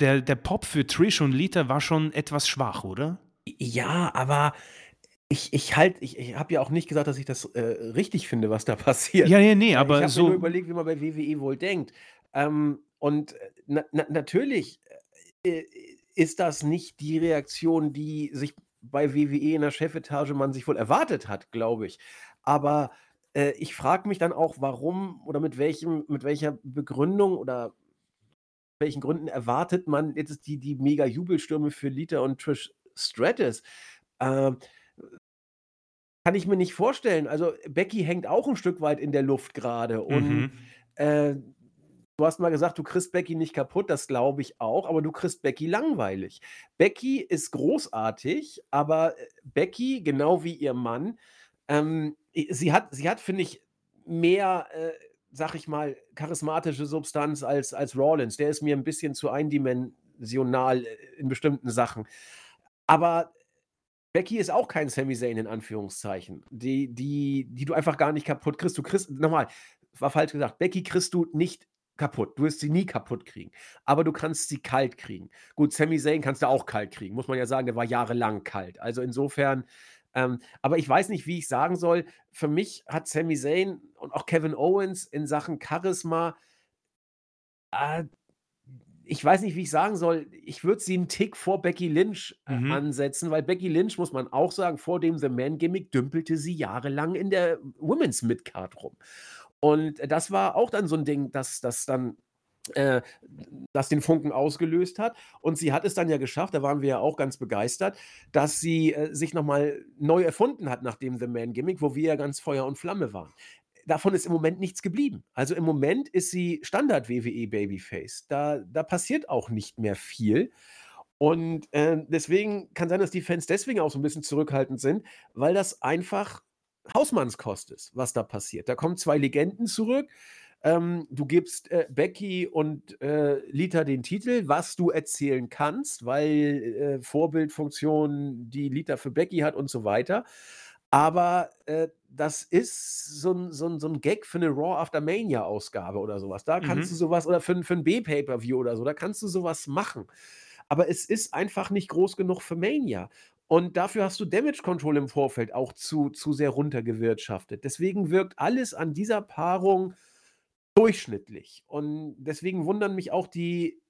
der, der Pop für Trish und Lita war schon etwas schwach, oder? Ja, aber ich, ich halt, ich, ich habe ja auch nicht gesagt, dass ich das äh, richtig finde, was da passiert. Ja, ja, nee, äh, aber ich habe so. mir nur überlegt, wie man bei WWE wohl denkt. Ähm, und äh, na, na, natürlich äh, ist das nicht die Reaktion, die sich bei WWE in der Chefetage man sich wohl erwartet hat, glaube ich. Aber äh, ich frage mich dann auch, warum oder mit welchem, mit welcher Begründung oder welchen Gründen erwartet man jetzt die, die mega Jubelstürme für Lita und Trish Stratus? Ähm, kann ich mir nicht vorstellen. Also Becky hängt auch ein Stück weit in der Luft gerade. Und mhm. äh, du hast mal gesagt, du kriegst Becky nicht kaputt, das glaube ich auch, aber du kriegst Becky langweilig. Becky ist großartig, aber Becky, genau wie ihr Mann, ähm, sie hat, sie hat, finde ich, mehr äh, sag ich mal, charismatische Substanz als, als Rawlins. Der ist mir ein bisschen zu eindimensional in bestimmten Sachen. Aber Becky ist auch kein Sami Zayn in Anführungszeichen, die, die, die du einfach gar nicht kaputt kriegst. Du kriegst, nochmal, war falsch gesagt, Becky kriegst du nicht kaputt. Du wirst sie nie kaputt kriegen. Aber du kannst sie kalt kriegen. Gut, Sami Zayn kannst du auch kalt kriegen, muss man ja sagen, der war jahrelang kalt. Also insofern ähm, aber ich weiß nicht, wie ich sagen soll. Für mich hat Sami Zayn und auch Kevin Owens in Sachen Charisma, äh, ich weiß nicht, wie ich sagen soll. Ich würde sie einen Tick vor Becky Lynch äh, mhm. ansetzen, weil Becky Lynch, muss man auch sagen, vor dem The Man-Gimmick dümpelte sie jahrelang in der Women's Midcard rum. Und das war auch dann so ein Ding, dass das dann äh, das den Funken ausgelöst hat. Und sie hat es dann ja geschafft, da waren wir ja auch ganz begeistert, dass sie äh, sich nochmal neu erfunden hat nach dem The Man Gimmick, wo wir ja ganz Feuer und Flamme waren. Davon ist im Moment nichts geblieben. Also im Moment ist sie Standard WWE Babyface. Da, da passiert auch nicht mehr viel. Und äh, deswegen kann sein, dass die Fans deswegen auch so ein bisschen zurückhaltend sind, weil das einfach Hausmannskost ist, was da passiert. Da kommen zwei Legenden zurück, ähm, du gibst äh, Becky und äh, Lita den Titel, was du erzählen kannst, weil äh, Vorbildfunktion, die Lita für Becky hat und so weiter. Aber äh, das ist so ein, so, ein, so ein Gag für eine Raw After Mania-Ausgabe oder sowas. Da kannst mhm. du sowas, oder für, für ein B-Pay-Per-View oder so, da kannst du sowas machen. Aber es ist einfach nicht groß genug für Mania. Und dafür hast du Damage Control im Vorfeld auch zu, zu sehr runtergewirtschaftet. Deswegen wirkt alles an dieser Paarung durchschnittlich. Und deswegen wundern mich auch die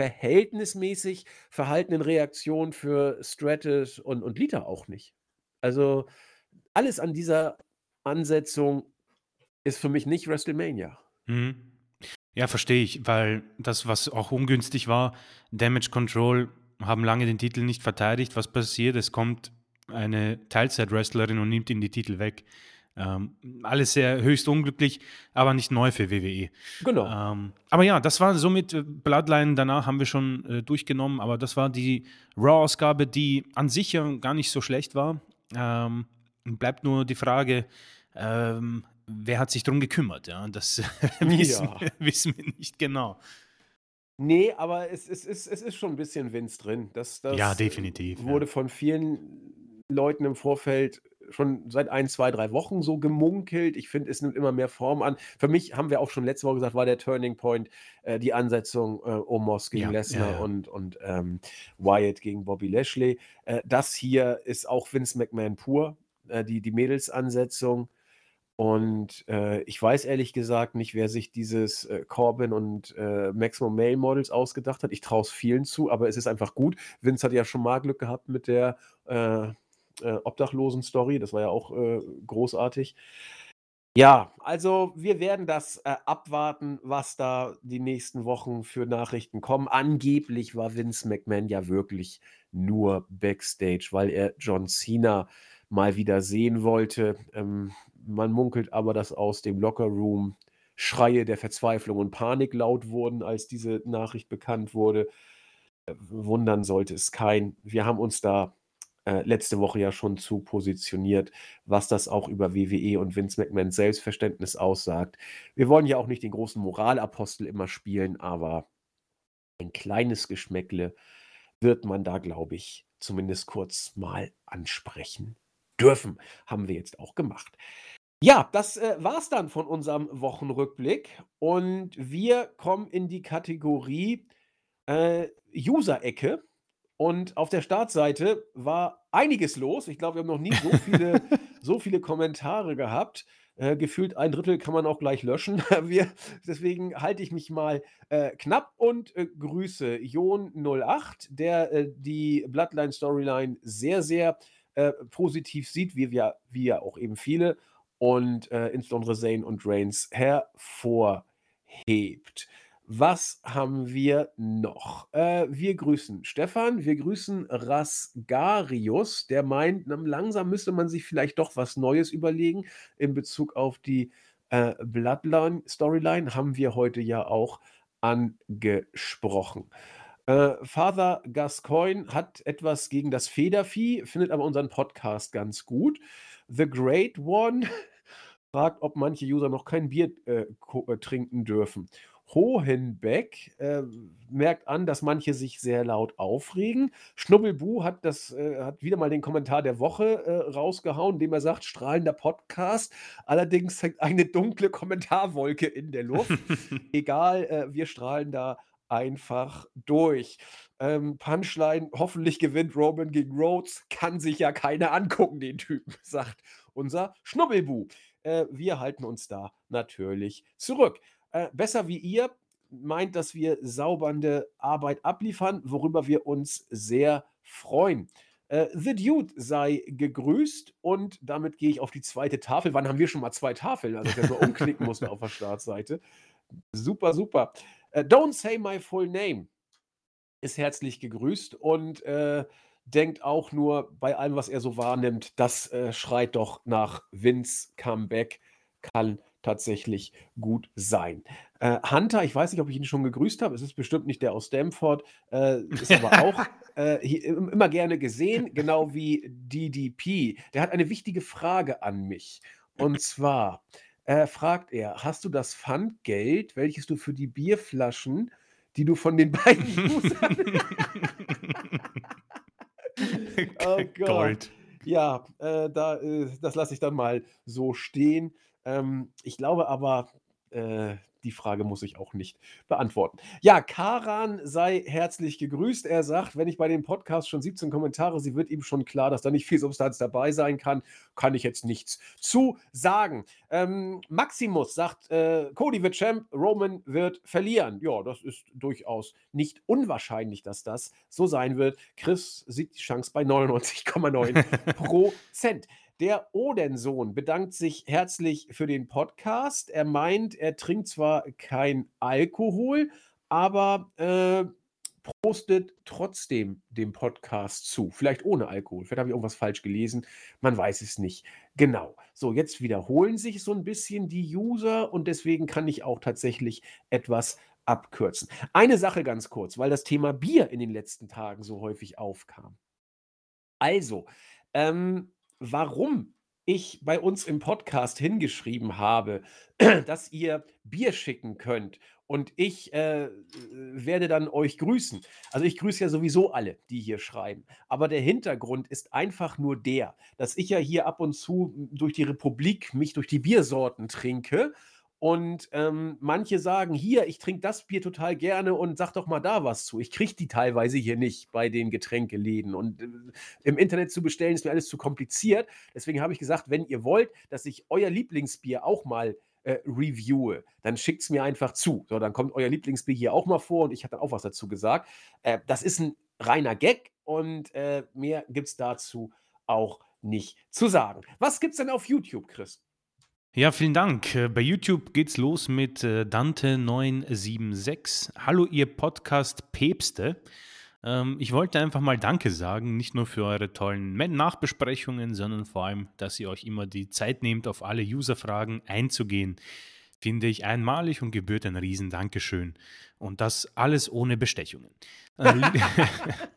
verhältnismäßig verhaltenen Reaktionen für Stratus und, und Lita auch nicht. Also alles an dieser Ansetzung ist für mich nicht WrestleMania. Mhm. Ja, verstehe ich, weil das, was auch ungünstig war, Damage Control haben lange den Titel nicht verteidigt. Was passiert? Es kommt eine Teilzeit-Wrestlerin und nimmt ihm die Titel weg. Ähm, alles sehr höchst unglücklich, aber nicht neu für WWE. Genau. Ähm, aber ja, das war somit äh, Bloodline. Danach haben wir schon äh, durchgenommen, aber das war die Raw-Ausgabe, die an sich ja gar nicht so schlecht war. Ähm, bleibt nur die Frage, ähm, wer hat sich darum gekümmert? Ja, das wissen, Ja. wir, wissen wir nicht genau. Nee, aber es, es, es, es ist schon ein bisschen Vince drin. Das, das Ja, definitiv. wurde Ja. von vielen Leuten im Vorfeld schon seit ein, zwei, drei Wochen so gemunkelt. Ich finde, es nimmt immer mehr Form an. Für mich haben wir auch schon letzte Woche gesagt, war der Turning Point äh, die Ansetzung äh, Omos gegen Ja, Lesnar ja. und, und ähm, Wyatt gegen Bobby Lashley. Äh, das hier ist auch Vince McMahon pur, äh, die, die Mädelsansetzung. Und äh, ich weiß ehrlich gesagt nicht, wer sich dieses äh, Corbin und äh, Maximum Male Models ausgedacht hat. Ich traue es vielen zu, aber es ist einfach gut. Vince hat ja schon mal Glück gehabt mit der äh, äh, Obdachlosen-Story. Das war ja auch äh, großartig. Ja, also wir werden das äh, abwarten, was da die nächsten Wochen für Nachrichten kommen. Angeblich war Vince McMahon ja wirklich nur Backstage, weil er John Cena mal wieder sehen wollte. Ähm, man munkelt aber, dass aus dem Lockerroom Schreie der Verzweiflung und Panik laut wurden, als diese Nachricht bekannt wurde. Äh, Wundern sollte es kein. Wir haben uns da äh, letzte Woche ja schon zu positioniert, was das auch über WWE und Vince McMahons Selbstverständnis aussagt. Wir wollen ja auch nicht den großen Moralapostel immer spielen, aber ein kleines Geschmäckle wird man da, glaube ich, zumindest kurz mal ansprechen dürfen. Haben wir jetzt auch gemacht. Ja, das äh, war's dann von unserem Wochenrückblick und wir kommen in die Kategorie äh, User-Ecke. Und auf der Startseite war einiges los. Ich glaube, wir haben noch nie so viele, so viele Kommentare gehabt. Äh, gefühlt ein Drittel kann man auch gleich löschen. Wir, deswegen halte ich mich mal äh, knapp und äh, grüße Jon08, der äh, die Bloodline-Storyline sehr, sehr äh, positiv sieht, wie wir, wie ja auch eben viele, und äh, insbesondere Zane und Reigns hervorhebt. Was haben wir noch? Äh, wir grüßen Stefan, wir grüßen Rasgarius, der meint, langsam müsste man sich vielleicht doch was Neues überlegen in Bezug auf die äh, Bloodline-Storyline, haben wir heute ja auch angesprochen. Äh, Father Gascoigne hat etwas gegen das Federvieh, findet aber unseren Podcast ganz gut. The Great One fragt, ob manche User noch kein Bier äh, äh, trinken dürfen. Hohenbeck äh, merkt an, dass manche sich sehr laut aufregen. Schnubbelbu hat, das, äh, hat wieder mal den Kommentar der Woche äh, rausgehauen, indem er sagt, strahlender Podcast. Allerdings hängt eine dunkle Kommentarwolke in der Luft. Egal, äh, wir strahlen da einfach durch. Ähm, Punchline, hoffentlich gewinnt Roman gegen Rhodes, kann sich ja keiner angucken, den Typen, sagt unser Schnubbelbu. Äh, wir halten uns da natürlich zurück. Äh, besser wie ihr meint, dass wir saubernde Arbeit abliefern, worüber wir uns sehr freuen. Äh, The Dude sei gegrüßt und damit gehe ich auf die zweite Tafel. Wann haben wir schon mal zwei Tafeln? Also, dass ich nur umklicken musste auf der Startseite. Super, super. Äh, Don't say my full name ist herzlich gegrüßt und äh, denkt auch nur bei allem, was er so wahrnimmt, das äh, schreit doch nach Vince Comeback. Kann tatsächlich gut sein. Äh, Hunter, ich weiß nicht, ob ich ihn schon gegrüßt habe. Es ist bestimmt nicht der aus Stamford. Äh, ist aber auch äh, hier, im- immer gerne gesehen, genau wie DDP. Der hat eine wichtige Frage an mich. Und zwar äh, fragt er: Hast du das Pfandgeld, welches du für die Bierflaschen, die du von den beiden Usern Oh Gott. Gold. Ja, äh, da, äh, das lasse ich dann mal so stehen. Ähm, ich glaube aber, äh, die Frage muss ich auch nicht beantworten. Ja, Karan sei herzlich gegrüßt. Er sagt, wenn ich bei dem Podcast schon 17 Kommentare, sie wird ihm schon klar, dass da nicht viel Substanz dabei sein kann, kann ich jetzt nichts zu sagen. Ähm, Maximus sagt, äh, Cody wird Champ, Roman wird verlieren. Ja, das ist durchaus nicht unwahrscheinlich, dass das so sein wird. Chris sieht die Chance bei 99,9 Prozent. Der Odensohn bedankt sich herzlich für den Podcast. Er meint, er trinkt zwar kein Alkohol, aber äh, prostet trotzdem dem Podcast zu. Vielleicht ohne Alkohol. Vielleicht habe ich irgendwas falsch gelesen. Man weiß es nicht. Genau. So, jetzt wiederholen sich so ein bisschen die User und deswegen kann ich auch tatsächlich etwas abkürzen. Eine Sache ganz kurz, weil das Thema Bier in den letzten Tagen so häufig aufkam. Also, ähm, warum ich bei uns im Podcast hingeschrieben habe, dass ihr Bier schicken könnt und ich äh, werde dann euch grüßen. Also ich grüße ja sowieso alle, die hier schreiben. Aber der Hintergrund ist einfach nur der, dass ich ja hier ab und zu durch die Republik mich durch die Biersorten trinke und ähm, manche sagen, hier, ich trinke das Bier total gerne und sag doch mal da was zu. Ich kriege die teilweise hier nicht bei den Getränkeläden. Und äh, im Internet zu bestellen, ist mir alles zu kompliziert. Deswegen habe ich gesagt, wenn ihr wollt, dass ich euer Lieblingsbier auch mal äh, reviewe, dann schickt es mir einfach zu. So, dann kommt euer Lieblingsbier hier auch mal vor und ich habe dann auch was dazu gesagt. Äh, das ist ein reiner Gag und äh, mehr gibt es dazu auch nicht zu sagen. Was gibt es denn auf YouTube, Chris? Ja, vielen Dank. Äh, bei YouTube geht's los mit äh, Dante976. Hallo, ihr Podcast-Päpste. Ähm, ich wollte einfach mal Danke sagen, nicht nur für eure tollen Nachbesprechungen, sondern vor allem, dass ihr euch immer die Zeit nehmt, auf alle User-Fragen einzugehen. Finde ich einmalig und gebührt ein riesen Dankeschön. Und das alles ohne Bestechungen. Äh,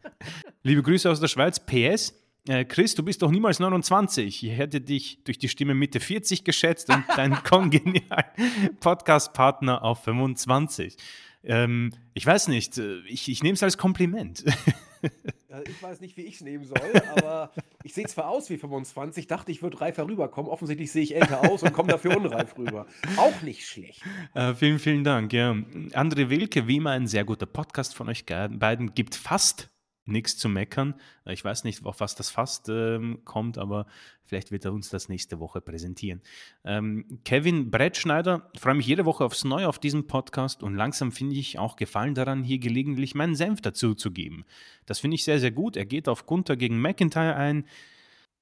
Liebe Grüße aus der Schweiz. PS, Chris, du bist doch niemals 29. Ich hätte dich durch die Stimme Mitte 40 geschätzt und deinen kongenialen Podcast-Partner auf 25. Ähm, ich weiß nicht, äh, ich, ich nehme es als Kompliment. ich weiß nicht, wie ich es nehmen soll, aber ich sehe zwar aus wie 25, dachte, ich würde reifer rüberkommen. Offensichtlich sehe ich älter aus und komme dafür unreif rüber. Auch nicht schlecht. Äh, vielen, vielen Dank. Ja. André Wilke, wie immer ein sehr guter Podcast von euch beiden, gibt fast nichts zu meckern. Äh, ich weiß nicht, auf was das fast ähm, kommt, aber vielleicht wird er uns das nächste Woche präsentieren. Ähm, Kevin Brettschneider, freue mich jede Woche aufs Neue auf diesem Podcast und langsam finde ich auch Gefallen daran, hier gelegentlich meinen Senf dazu zu geben. Das finde ich sehr, sehr gut. Er geht auf Gunther gegen McIntyre ein,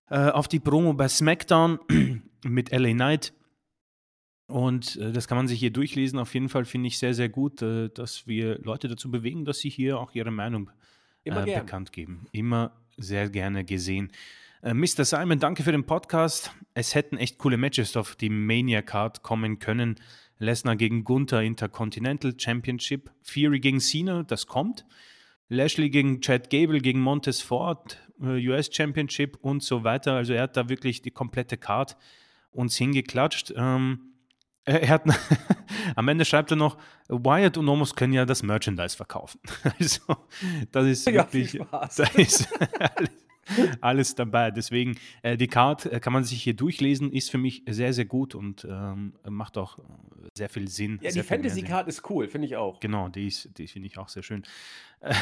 äh, auf die Promo bei SmackDown mit LA Knight. Und äh, das kann man sich hier durchlesen. Auf jeden Fall finde ich sehr, sehr gut, äh, dass wir Leute dazu bewegen, dass sie hier auch ihre Meinung Immer äh, bekannt geben. Immer sehr gerne gesehen. Äh, Mr. Simon, danke für den Podcast. Es hätten echt coole Matches auf die Mania Card kommen können. Lesnar gegen Gunther Intercontinental Championship, Fury gegen Cena, das kommt. Lashley gegen Chad Gable gegen Montes Ford, äh, US Championship und so weiter. Also er hat da wirklich die komplette Card uns hingeklatscht. Ähm, er hat, am Ende schreibt er noch, Wyatt und Omos können ja das Merchandise verkaufen. Also, das ist ja, wirklich, da ist alles, alles, dabei. Deswegen, äh, die Card äh, kann man sich hier durchlesen, ist für mich sehr, sehr gut und ähm, macht auch sehr viel Sinn. Ja, die Fantasy-Card ist cool, finde ich auch. Genau, die, ist, die finde ich auch sehr schön.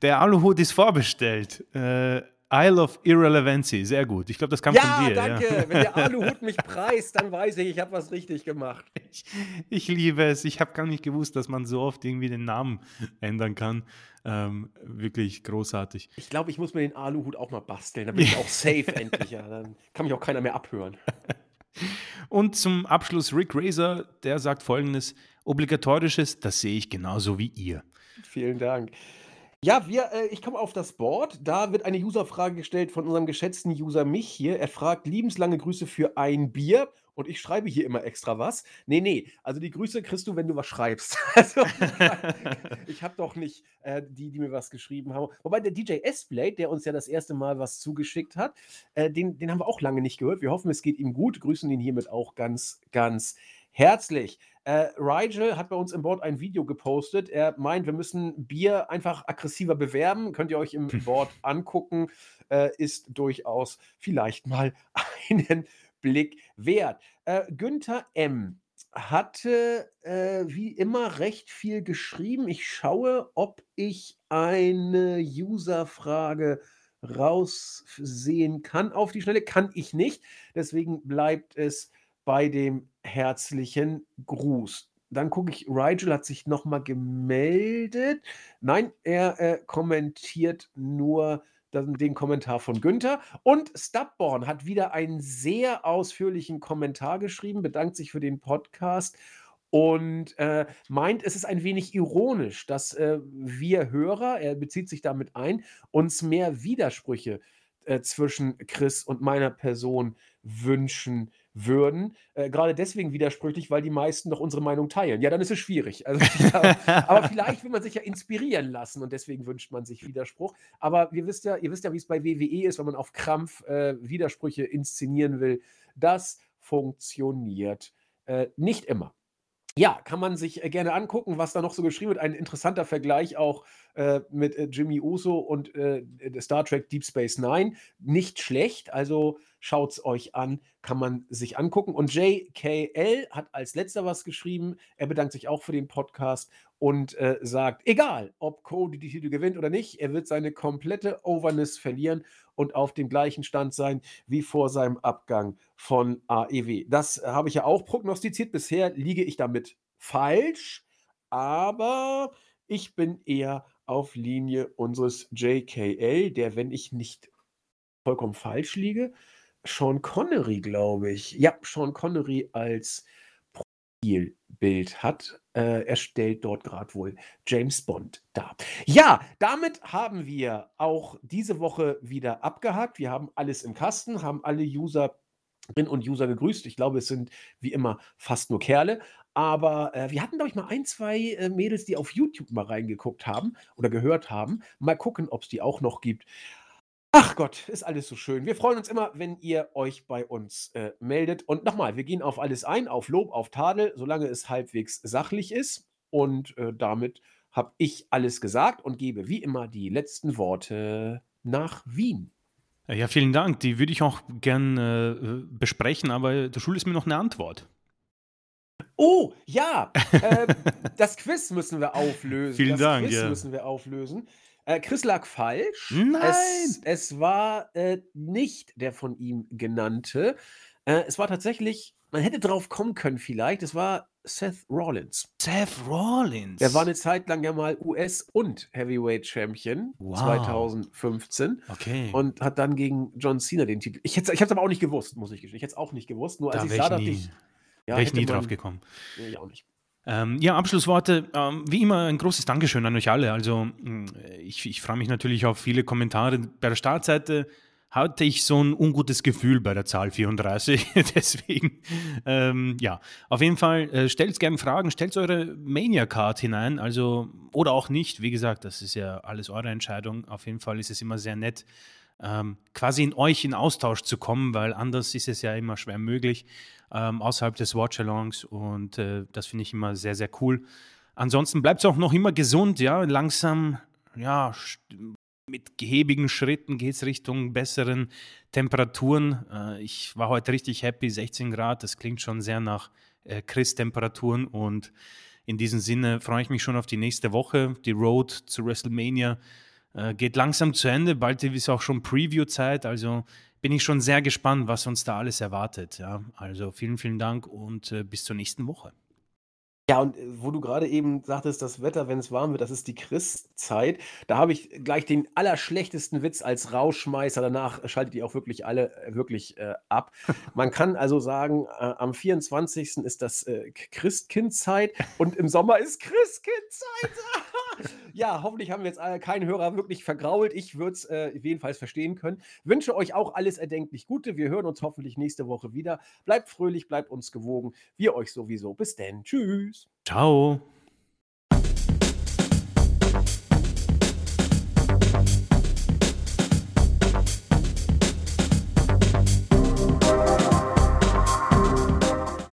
Der Aluhut ist vorbestellt. Äh, Isle of Irrelevancy, sehr gut. Ich glaube, das kam ja, von dir. Danke. Ja, danke. Wenn der Aluhut mich preist, dann weiß ich, ich habe was richtig gemacht. Ich, ich liebe es. Ich habe gar nicht gewusst, dass man so oft irgendwie den Namen ändern kann. Ähm, wirklich großartig. Ich glaube, ich muss mir den Aluhut auch mal basteln. Dann bin ich auch safe endlich. Ja. Dann kann mich auch keiner mehr abhören. Und zum Abschluss Rick Razor, der sagt folgendes: Obligatorisches, das sehe ich genauso wie ihr. Vielen Dank. Ja, wir, äh, ich komme auf das Board. Da wird eine Userfrage gestellt von unserem geschätzten User mich hier. Er fragt liebenslange Grüße für ein Bier. Und ich schreibe hier immer extra was. Nee, nee, also die Grüße kriegst du, wenn du was schreibst. Also, ich habe doch nicht äh, die, die mir was geschrieben haben. Wobei der DJ S-Blade, der uns ja das erste Mal was zugeschickt hat, äh, den, den haben wir auch lange nicht gehört. Wir hoffen, es geht ihm gut. Grüßen ihn hiermit auch ganz, ganz herzlich. Äh, Rigel hat bei uns im Board ein Video gepostet. Er meint, wir müssen Bier einfach aggressiver bewerben. Könnt ihr euch im Board angucken. Äh, ist durchaus vielleicht mal einen Blick wert. Äh, Günther M. hatte äh, wie immer recht viel geschrieben. Ich schaue, ob ich eine User-Frage raussehen kann auf die Schnelle. Kann ich nicht. Deswegen bleibt es bei dem herzlichen Gruß. Dann gucke ich, Rigel hat sich nochmal gemeldet. Nein, er äh, kommentiert nur den, Kommentar von Günther. Und Stubborn hat wieder einen sehr ausführlichen Kommentar geschrieben, bedankt sich für den Podcast und äh, meint, es ist ein wenig ironisch, dass äh, wir Hörer, er bezieht sich damit ein, uns mehr Widersprüche äh, zwischen Chris und meiner Person wünschen würden. Äh, Gerade deswegen widersprüchlich, weil die meisten doch unsere Meinung teilen. Ja, dann ist es schwierig. Also, aber vielleicht will man sich ja inspirieren lassen und deswegen wünscht man sich Widerspruch. Aber ihr wisst ja, ihr wisst ja, wie es bei WWE ist, wenn man auf Krampf äh, Widersprüche inszenieren will. Das funktioniert äh, nicht immer. Ja, kann man sich, äh, gerne angucken, was da noch so geschrieben wird. Ein interessanter Vergleich auch, äh, mit, äh, Jimmy Uso und, äh, Star Trek Deep Space Nine. Nicht schlecht, also schaut es euch an, kann man sich angucken. Und JKL hat als Letzter was geschrieben. Er bedankt sich auch für den Podcast und, äh, sagt: „Egal, ob Cody die Titel gewinnt oder nicht, er wird seine komplette Overness verlieren und auf dem gleichen Stand sein wie vor seinem Abgang von AEW. Das habe ich ja auch prognostiziert. Bisher liege ich damit falsch, aber ich bin eher auf Linie unseres JKL, der, wenn ich nicht vollkommen falsch liege, Sean Connery, glaube ich. Ja, Sean Connery als Profilbild hat. Äh, er stellt dort gerade wohl James Bond dar. Ja, damit haben wir auch diese Woche wieder abgehakt. Wir haben alles im Kasten, haben alle User und User gegrüßt. Ich glaube, es sind wie immer fast nur Kerle. Aber äh, wir hatten, glaube ich, mal ein, zwei äh, Mädels, die auf YouTube mal reingeguckt haben oder gehört haben. Mal gucken, ob es die auch noch gibt. Ach Gott, ist alles so schön. Wir freuen uns immer, wenn ihr euch bei uns äh, meldet. Und nochmal, wir gehen auf alles ein, auf Lob, auf Tadel, solange es halbwegs sachlich ist. Und äh, damit habe ich alles gesagt und gebe wie immer die letzten Worte nach Wien. Ja, vielen Dank. Die würde ich auch gern äh, besprechen, aber du schuldest mir noch eine Antwort. Oh, ja. äh, das Quiz müssen wir auflösen. Vielen das Dank. Quiz Ja. müssen wir auflösen. Äh, Chris lag falsch. Nein! Es, es war äh, nicht der von ihm genannte. Äh, es war tatsächlich, man hätte drauf kommen können vielleicht, es war Seth Rollins. Seth Rollins. Der war eine Zeit lang ja mal US- und Heavyweight Champion Wow. 2015 Okay. und hat dann gegen John Cena den Titel. Ich, ich habe es aber auch nicht gewusst, muss ich gestehen. Ich hätte es auch nicht gewusst. Nur als da ich wäre sah, dachte ich, ja, wär ich hätte nie man- drauf gekommen. Nee, ich auch nicht. Ähm, ja, Abschlussworte. Ähm, wie immer ein großes Dankeschön an euch alle. Also mh, ich, ich freue mich natürlich auf viele Kommentare. Bei der Startseite hatte ich so ein ungutes Gefühl bei der Zahl 34. Deswegen, ähm, ja, auf jeden Fall äh, stellt gerne Fragen, stellt eure Mania-Card hinein. Also, oder auch nicht. Wie gesagt, das ist ja alles eure Entscheidung. Auf jeden Fall ist es immer sehr nett, ähm, quasi in euch in Austausch zu kommen, weil anders ist es ja immer schwer möglich ähm, außerhalb des Watch-Alongs und äh, das finde ich immer sehr, sehr cool. Ansonsten bleibt es auch noch immer gesund, ja, langsam, ja, mit gehäbigen Schritten geht es Richtung besseren Temperaturen. Äh, ich war heute richtig happy, 16 Grad, das klingt schon sehr nach äh, Chris-Temperaturen und in diesem Sinne freue ich mich schon auf die nächste Woche. Die Road zu WrestleMania äh, geht langsam zu Ende. Bald ist auch schon Preview-Zeit. Also bin ich schon sehr gespannt, was uns da alles erwartet. Ja, also vielen, vielen Dank und äh, bis zur nächsten Woche. Ja, und äh, wo du gerade eben sagtest, das Wetter, wenn es warm wird, das ist die Christzeit. Da habe ich gleich den allerschlechtesten Witz als Rauschmeißer. Danach schaltet ihr auch wirklich alle äh, wirklich äh, ab. Man kann also sagen, äh, am 24. ist das äh, Christkindzeit und im Sommer ist Christkindzeit. ja, hoffentlich haben wir jetzt äh, keinen Hörer wirklich vergrault. Ich würde es äh, jedenfalls verstehen können. Wünsche euch auch alles erdenklich Gute. Wir hören uns hoffentlich nächste Woche wieder. Bleibt fröhlich, bleibt uns gewogen. Wir euch sowieso. Bis denn. Tschüss. Ciao.